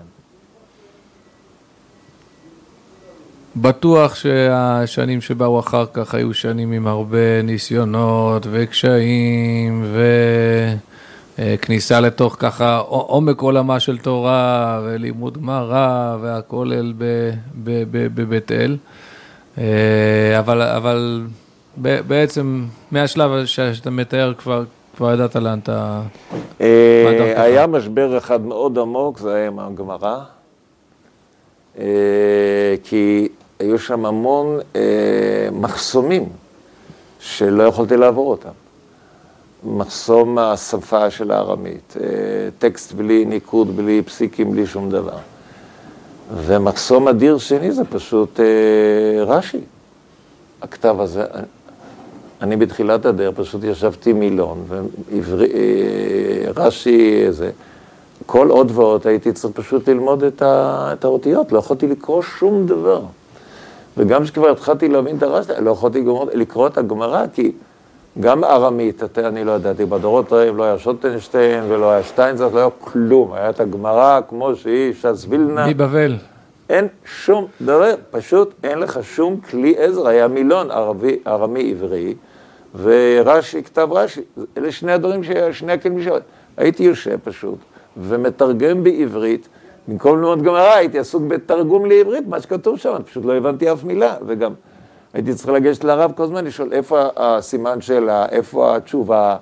בטוח שהשנים שבאו אחר כך היו שנים עם הרבה ניסיונות וקשיים וכניסה לתוך ככה עומק עולמה של תורה ולימוד גמרא והכולל בבית אל. אה, אבל, אבל בעצם מהשלב שאתה מתאר כבר, כבר ידעת לאן אתה... אה, היה משבר אחד מאוד עמוק, זה היה עם הגמרא, אה, כי היו שם המון מחסומים שלא יכולתי לעבור אותם. מחסום השפה של הארמית, טקסט בלי ניקוד, בלי פסיקים, בלי שום דבר. ומחסום אדיר שני זה פשוט אה, רש"י, הכתב הזה. אני בתחילת הדרך פשוט ישבתי מילון, ורש"י, אה, זה, כל עוד ועוד הייתי צריך פשוט ללמוד את, ה, את האותיות, לא יכולתי לקרוא שום דבר. וגם כשכבר התחלתי להבין את הרש"י, לא יכולתי לקרוא את הגמרא, כי גם ארמית, אני לא ידעתי, בדורות ההם לא היה שוטנשטיין ולא היה שטיינזרט, לא היה כלום, היה את הגמרא כמו שהיא, ש"ס וילנה. מבבל. אין שום דבר, פשוט אין לך שום כלי עזר, היה מילון ערבי, ארמי עברי ורש"י, כתב רש"י, אלה שני הדברים, שני הכלים שלו. הייתי יושב פשוט ומתרגם בעברית, במקום ללמוד גמרא הייתי עסוק בתרגום לעברית, מה שכתוב שם, פשוט לא הבנתי אף מילה, וגם הייתי צריך לגשת לרב כל הזמן, לשאול איפה הסימן שלה, איפה התשובה,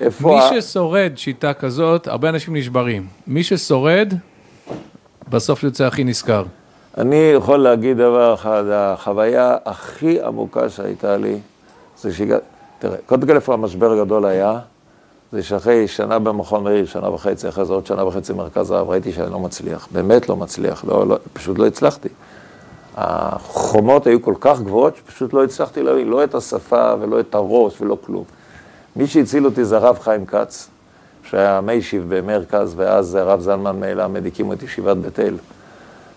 איפה... מי ה... ששורד שיטה כזאת, הרבה אנשים נשברים. מי ששורד, בסוף יוצא הכי נשכר. אני יכול להגיד דבר אחד, החוויה הכי עמוקה שהייתה לי, זה שהגעתי, תראה, קודם כל איפה המשבר הגדול היה, זה שאחרי שנה במכון מאיר, שנה וחצי, אחרי זה עוד שנה וחצי במרכז האב, ראיתי שאני לא מצליח, באמת לא מצליח, לא, לא, פשוט לא הצלחתי. החומות היו כל כך גבוהות, שפשוט לא הצלחתי להבין, לא את השפה ולא את הראש ולא כלום. מי שהציל אותי זה הרב חיים כץ, שהיה מיישיב במרכז, ואז הרב זלמן מלמד הקימו את ישיבת בית אל.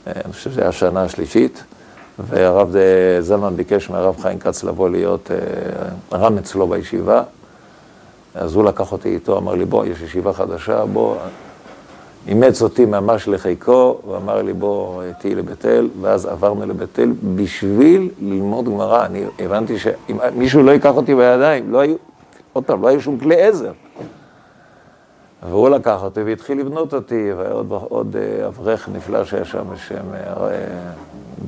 אני חושב שזה היה השנה השלישית, והרב זלמן ביקש מהרב חיים כץ לבוא להיות אה, רם אצלו בישיבה, אז הוא לקח אותי איתו, אמר לי, בוא, יש ישיבה חדשה, בוא, אימץ אותי ממש לחיקו, ואמר לי, בוא, תהיי לבית אל, ואז עברנו לבית אל בשביל ללמוד גמרא. אני הבנתי שאם מישהו לא ייקח אותי בידיים, לא היו, עוד פעם, לא היו שום כלי עזר. והוא לקח אותי והתחיל לבנות אותי, והיה עוד, עוד אה, אברך נפלא שהיה שם בשם אה,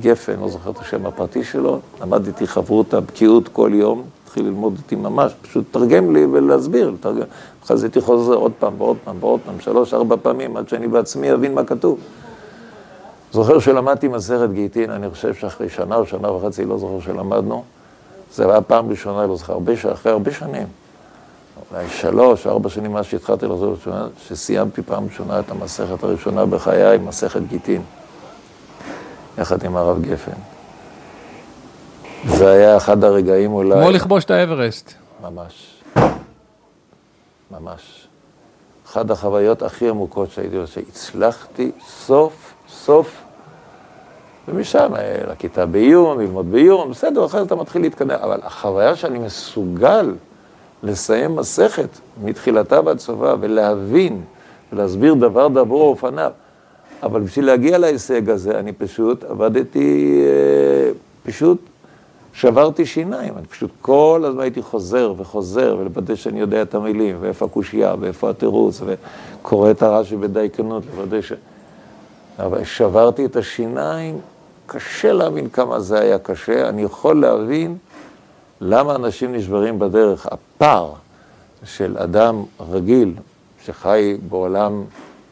גפן, לא זוכר את השם הפרטי שלו, למד איתי חברותא, בקיאות כל יום, התחיל ללמוד איתי ממש, פשוט תרגם לי ולהסביר, לתרגם. הייתי חוזר עוד פעם ועוד פעם ועוד פעם, שלוש, ארבע פעמים, עד שאני בעצמי אבין מה כתוב. זוכר שלמדתי מסכת גיטין, אני חושב שאחרי שנה או שנה וחצי, לא זוכר שלמדנו, זה היה פעם ראשונה, לא זוכר, הרבה, אחרי הרבה שנים. אולי שלוש, ארבע שנים מאז שהתחלתי לחזור שסיימתי פעם ראשונה את המסכת הראשונה בחיי, מסכת גיטין, יחד עם הרב גפן. זה היה אחד הרגעים אולי... כמו לכבוש את האברסט. ממש. ממש. אחת החוויות הכי עמוקות שהייתי עושה, שהצלחתי סוף סוף, ומשם אה, לכיתה בעיון, ללמוד בעיון, בסדר, אחרי זה אתה מתחיל להתקדם, אבל החוויה שאני מסוגל לסיים מסכת מתחילתה ועד סופה ולהבין ולהסביר דבר דבור אופניו, אבל בשביל להגיע להישג הזה, אני פשוט עבדתי, אה, פשוט שברתי שיניים, אני פשוט כל הזמן הייתי חוזר וחוזר ולוודא שאני יודע את המילים, ואיפה הקושייה, ואיפה התירוץ, וקורא את הרש"י בדייקנות, לוודא ש... אבל שברתי את השיניים, קשה להבין כמה זה היה קשה, אני יכול להבין למה אנשים נשברים בדרך. הפער של אדם רגיל שחי בעולם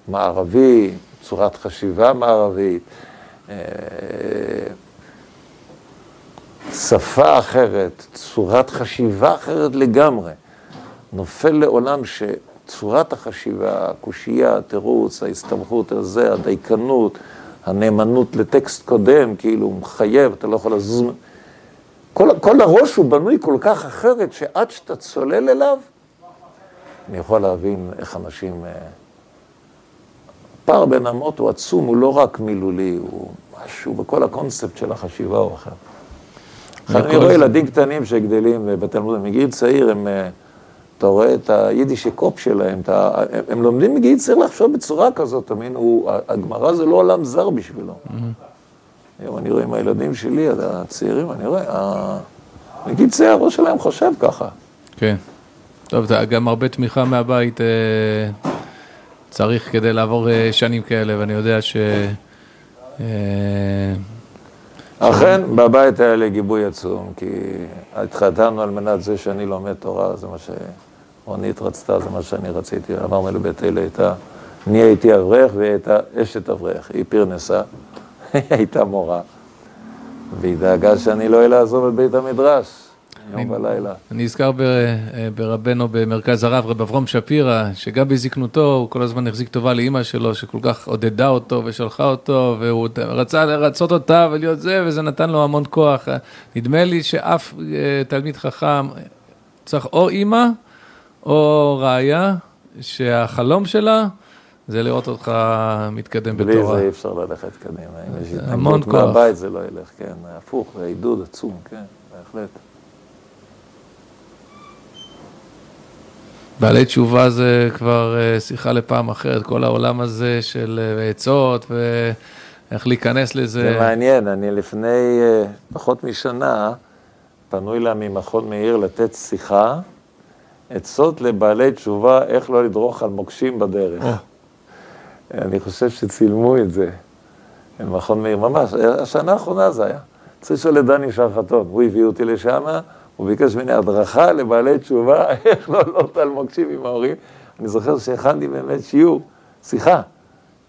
מערבי, צורת חשיבה מערבית, אה, שפה אחרת, צורת חשיבה אחרת לגמרי, נופל לעולם שצורת החשיבה, הקושייה, התירוץ, ההסתמכות על זה, הדייקנות, הנאמנות לטקסט קודם, כאילו הוא מחייב, אתה לא יכול לזוז. כל, כל הראש הוא בנוי כל כך אחרת, שעד שאתה צולל אליו, אני יכול להבין איך אנשים... הפער בין אמות הוא עצום, הוא לא רק מילולי, הוא משהו, בכל הקונספט של החשיבה הוא אחר. אני רואה ילדים קטנים שגדלים בתלמוד, מגיל צעיר, הם, אה, אתה רואה את היידישי קופ שלהם, אתה, הם, הם לומדים מגיל צעיר לחשוב בצורה כזאת, אתה מבין, הגמרא זה לא עולם זר בשבילו. Mm-hmm. היום אני רואה עם הילדים שלי, הצעירים, אני רואה, מגיל צעיר הראש שלהם חושב ככה. כן. טוב, גם הרבה תמיכה מהבית אה, צריך כדי לעבור אה, שנים כאלה, ואני יודע ש... אכן, בבית היה לי גיבוי עצום, כי התחתנו על מנת זה שאני לומד תורה, זה מה שרונית רצתה, זה מה שאני רציתי. אמרנו לבית אלה, הייתה, אני הייתי אברך והיא הייתה אשת אברך. היא פרנסה, היא הייתה מורה, והיא דאגה שאני לא אהיה את בית המדרש. יום ולילה. אני נזכר ברבנו במרכז הרב, רב אברום שפירא, שגם בזקנותו הוא כל הזמן החזיק טובה לאימא שלו, שכל כך עודדה אותו ושלחה אותו, והוא רצה לרצות אותה ולהיות זה, וזה נתן לו המון כוח. נדמה לי שאף אה, תלמיד חכם צריך או אימא או ראיה, שהחלום שלה זה לראות אותך מתקדם בלי בתורה. בלי זה אי אפשר ללכת קדימה. אם יש התנגדות מהבית זה לא ילך, כן, הפוך, זה עידוד עצום, כן, בהחלט. בעלי תשובה זה כבר אה, שיחה לפעם אחרת, כל העולם הזה של אה, עצות ואיך להיכנס לזה. זה מעניין, אני לפני אה, פחות משנה, פנו אליי ממכון מאיר לתת שיחה, עצות לבעלי תשובה, איך לא לדרוך על מוקשים בדרך. אני חושב שצילמו את זה, מכון מאיר, ממש, השנה האחרונה זה היה. צריך לשאול את דני שחטון, הוא הביא אותי לשם. הוא ביקש ממני הדרכה לבעלי תשובה, איך לא לעלות על מוקשים עם ההורים. אני זוכר שהכנתי באמת שיעור, שיחה,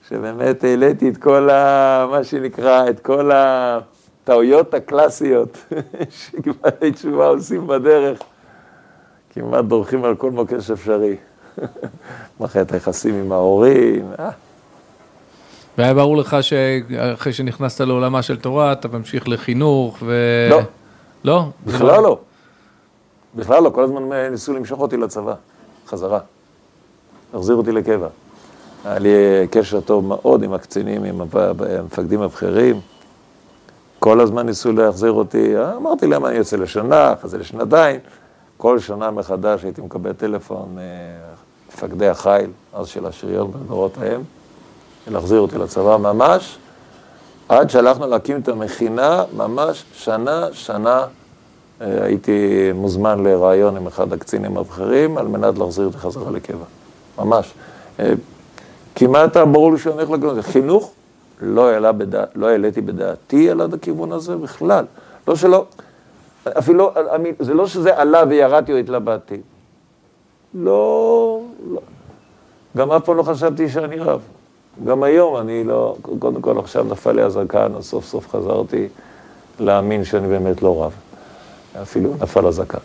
שבאמת העליתי את כל ה... מה שנקרא, את כל הטעויות הקלאסיות שבעלי תשובה עושים בדרך. כמעט דורכים על כל מוקש אפשרי. מערכת היחסים עם ההורים. אה. והיה ברור לך שאחרי שנכנסת לעולמה של תורה, אתה ממשיך לחינוך ו... לא. לא? בכלל לא. בכלל לא, כל הזמן ניסו למשוך אותי לצבא, חזרה. להחזיר אותי לקבע. היה לי קשר טוב מאוד עם הקצינים, עם המפקדים הבכירים. כל הזמן ניסו להחזיר אותי, אמרתי להם, אני יוצא לשנה, אחרי זה לשנתיים. כל שנה מחדש הייתי מקבל טלפון מפקדי החיל, אז של השריון בדורות ההם, להחזיר אותי לצבא ממש, עד שהלכנו להקים את המכינה, ממש שנה, שנה אה, הייתי מוזמן לראיון עם אחד הקצינים הבכירים על מנת להחזיר אותי חזרה לקבע, ממש. אה, כמעט ברור לי שאני הולך לכיוון הזה. חינוך, לא, בדע, לא העליתי בדעתי על עד הכיוון הזה בכלל. לא שלא, אפילו, זה לא שזה עלה וירדתי או התלבטתי. לא, לא. גם אף פעם לא חשבתי שאני רב. גם היום אני לא, קודם כל עכשיו נפל לי הזקן, אז סוף סוף חזרתי להאמין שאני באמת לא רב. אפילו נפל הזקן.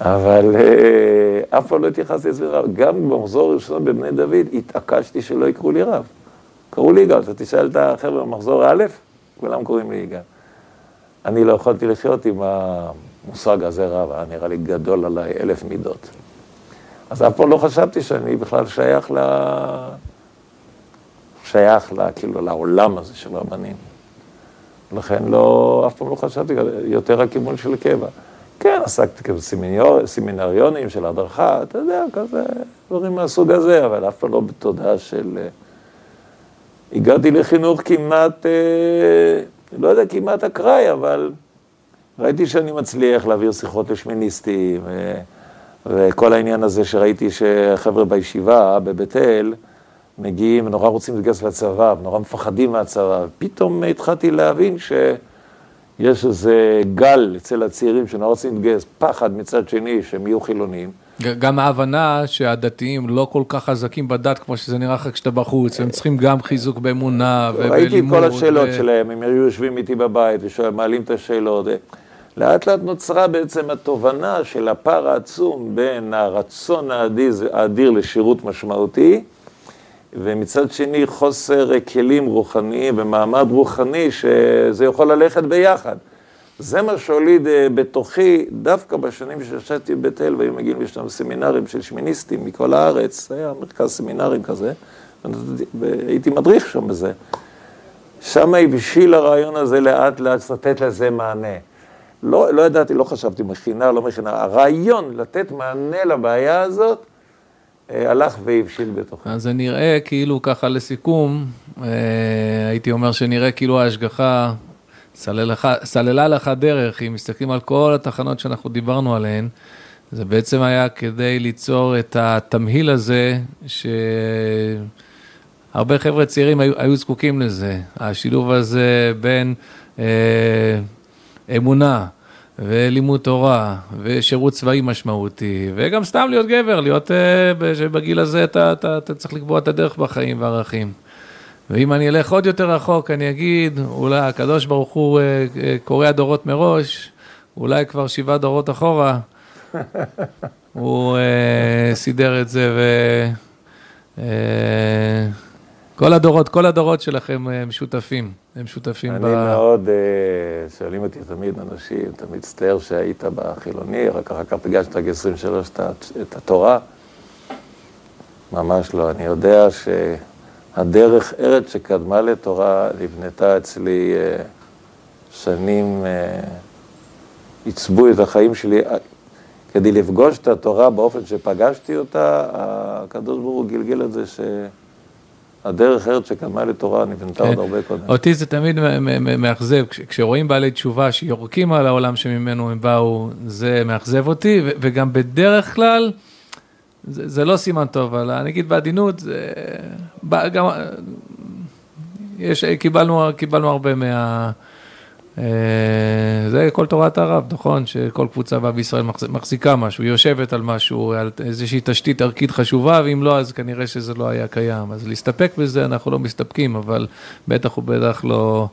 אבל אה, אף פעם לא התייחסתי לזה רב. גם במחזור הראשון בבני דוד התעקשתי שלא יקראו לי רב. קראו לי יגאל, אתה תשאל את החבר'ה במחזור א', כולם קוראים לי יגאל. אני לא יכולתי לחיות עם המושג הזה רב, היה נראה לי גדול עליי אלף מידות. אז אף פעם לא חשבתי שאני בכלל שייך ל... שייך ל... כאילו לעולם הזה של רבנים. לכן לא, אף פעם לא חשבתי, יותר הכיוון של קבע. כן, עסקתי כסמינריונים של הדרכה, אתה יודע, כזה, דברים מהסוג הזה, אבל אף פעם לא בתודעה של... אה, הגעתי לחינוך כמעט, אה, לא יודע, כמעט אקראי, אבל ראיתי שאני מצליח להעביר שיחות לשמיניסטים, ו... וכל העניין הזה שראיתי שחבר'ה בישיבה, בבית אל, מגיעים ונורא רוצים להתגייס לצבא, ונורא מפחדים מהצבא, פתאום התחלתי להבין ש... יש איזה גל אצל הצעירים שנורא רוצים להתגייס, פחד מצד שני שהם יהיו חילונים. גם ההבנה שהדתיים לא כל כך חזקים בדת כמו שזה נראה לך כשאתה בחוץ, הם צריכים גם חיזוק באמונה ובלימוד. ראיתי את כל השאלות שלהם, הם היו יושבים איתי בבית ומעלים את השאלות. לאט לאט נוצרה בעצם התובנה של הפער העצום בין הרצון האדיר, האדיר לשירות משמעותי, ומצד שני חוסר כלים רוחניים ומעמד רוחני שזה יכול ללכת ביחד. זה מה שהוליד אה, בתוכי, דווקא בשנים שישבתי בבית אל והיו מגיעים לשם סמינרים של שמיניסטים מכל הארץ, היה מרכז סמינרים כזה, והייתי מדריך שם בזה. שם הבשיל הרעיון הזה לאט לאט לתת לזה מענה. לא, לא ידעתי, לא חשבתי מכינה, לא מכינה. הרעיון לתת מענה לבעיה הזאת, הלך והבשיל בתוכה. אז זה נראה כאילו ככה לסיכום, אה, הייתי אומר שנראה כאילו ההשגחה סללה לך דרך, אם מסתכלים על כל התחנות שאנחנו דיברנו עליהן, זה בעצם היה כדי ליצור את התמהיל הזה, שהרבה חבר'ה צעירים היו, היו זקוקים לזה, השילוב הזה בין אה, אמונה, ולימוד תורה, ושירות צבאי משמעותי, וגם סתם להיות גבר, להיות, uh, בגיל הזה אתה, אתה, אתה צריך לקבוע את הדרך בחיים והערכים. ואם אני אלך עוד יותר רחוק, אני אגיד, אולי הקדוש ברוך הוא uh, קורא דורות מראש, אולי כבר שבעה דורות אחורה, הוא uh, סידר את זה ו... Uh, כל הדורות, כל הדורות שלכם אה, משותפים, הם שותפים אני ב... אני מאוד, אה, שואלים אותי תמיד אנשים, אתה מצטער שהיית בחילוני, רק אחר כך פגשת גיל 23 את התורה. ממש לא. אני יודע שהדרך ארץ שקדמה לתורה נבנתה אצלי אה, שנים, עיצבו את החיים שלי. כדי לפגוש את התורה באופן שפגשתי אותה, הקדוש ברוך הוא גלגל את זה ש... הדרך ארץ שקדמה לתורה נבנתה עוד כן. הרבה קודם. אותי זה תמיד מאכזב, כשרואים בעלי תשובה שיורקים על העולם שממנו הם באו, זה מאכזב אותי, וגם בדרך כלל, זה לא סימן טוב, אבל אני אגיד בעדינות, גם, יש, קיבלנו הרבה מה... אה, זה כל תורת הרב, נכון? שכל קבוצה באה בישראל מחזיקה משהו, יושבת על משהו, על איזושהי תשתית ערכית חשובה, ואם לא, אז כנראה שזה לא היה קיים. אז להסתפק בזה, אנחנו לא מסתפקים, אבל בטח ובטח לא,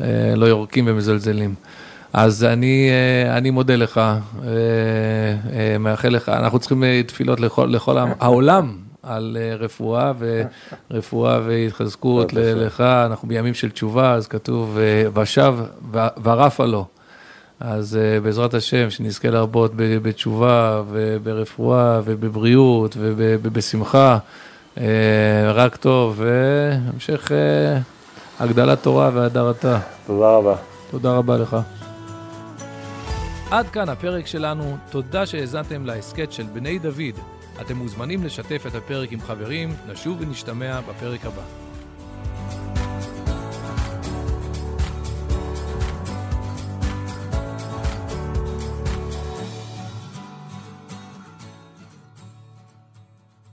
אה, לא יורקים ומזלזלים. אז אני, אה, אני מודה לך, מאחל לך, אנחנו צריכים תפילות לכל, לכל העולם. על אה, רפואה ורפואה והתחזקות לך, אנחנו בימים של תשובה, אז כתוב ושב ורפה לו. אז אה, בעזרת השם, שנזכה להרבות בתשובה וברפואה ובבריאות ובשמחה, אה, רק טוב, והמשך הגדלת תורה והדרתה. תודה רבה. תודה רבה לך. עד כאן הפרק שלנו, תודה שהאזנתם להסכת של בני דוד. אתם מוזמנים לשתף את הפרק עם חברים, נשוב ונשתמע בפרק הבא.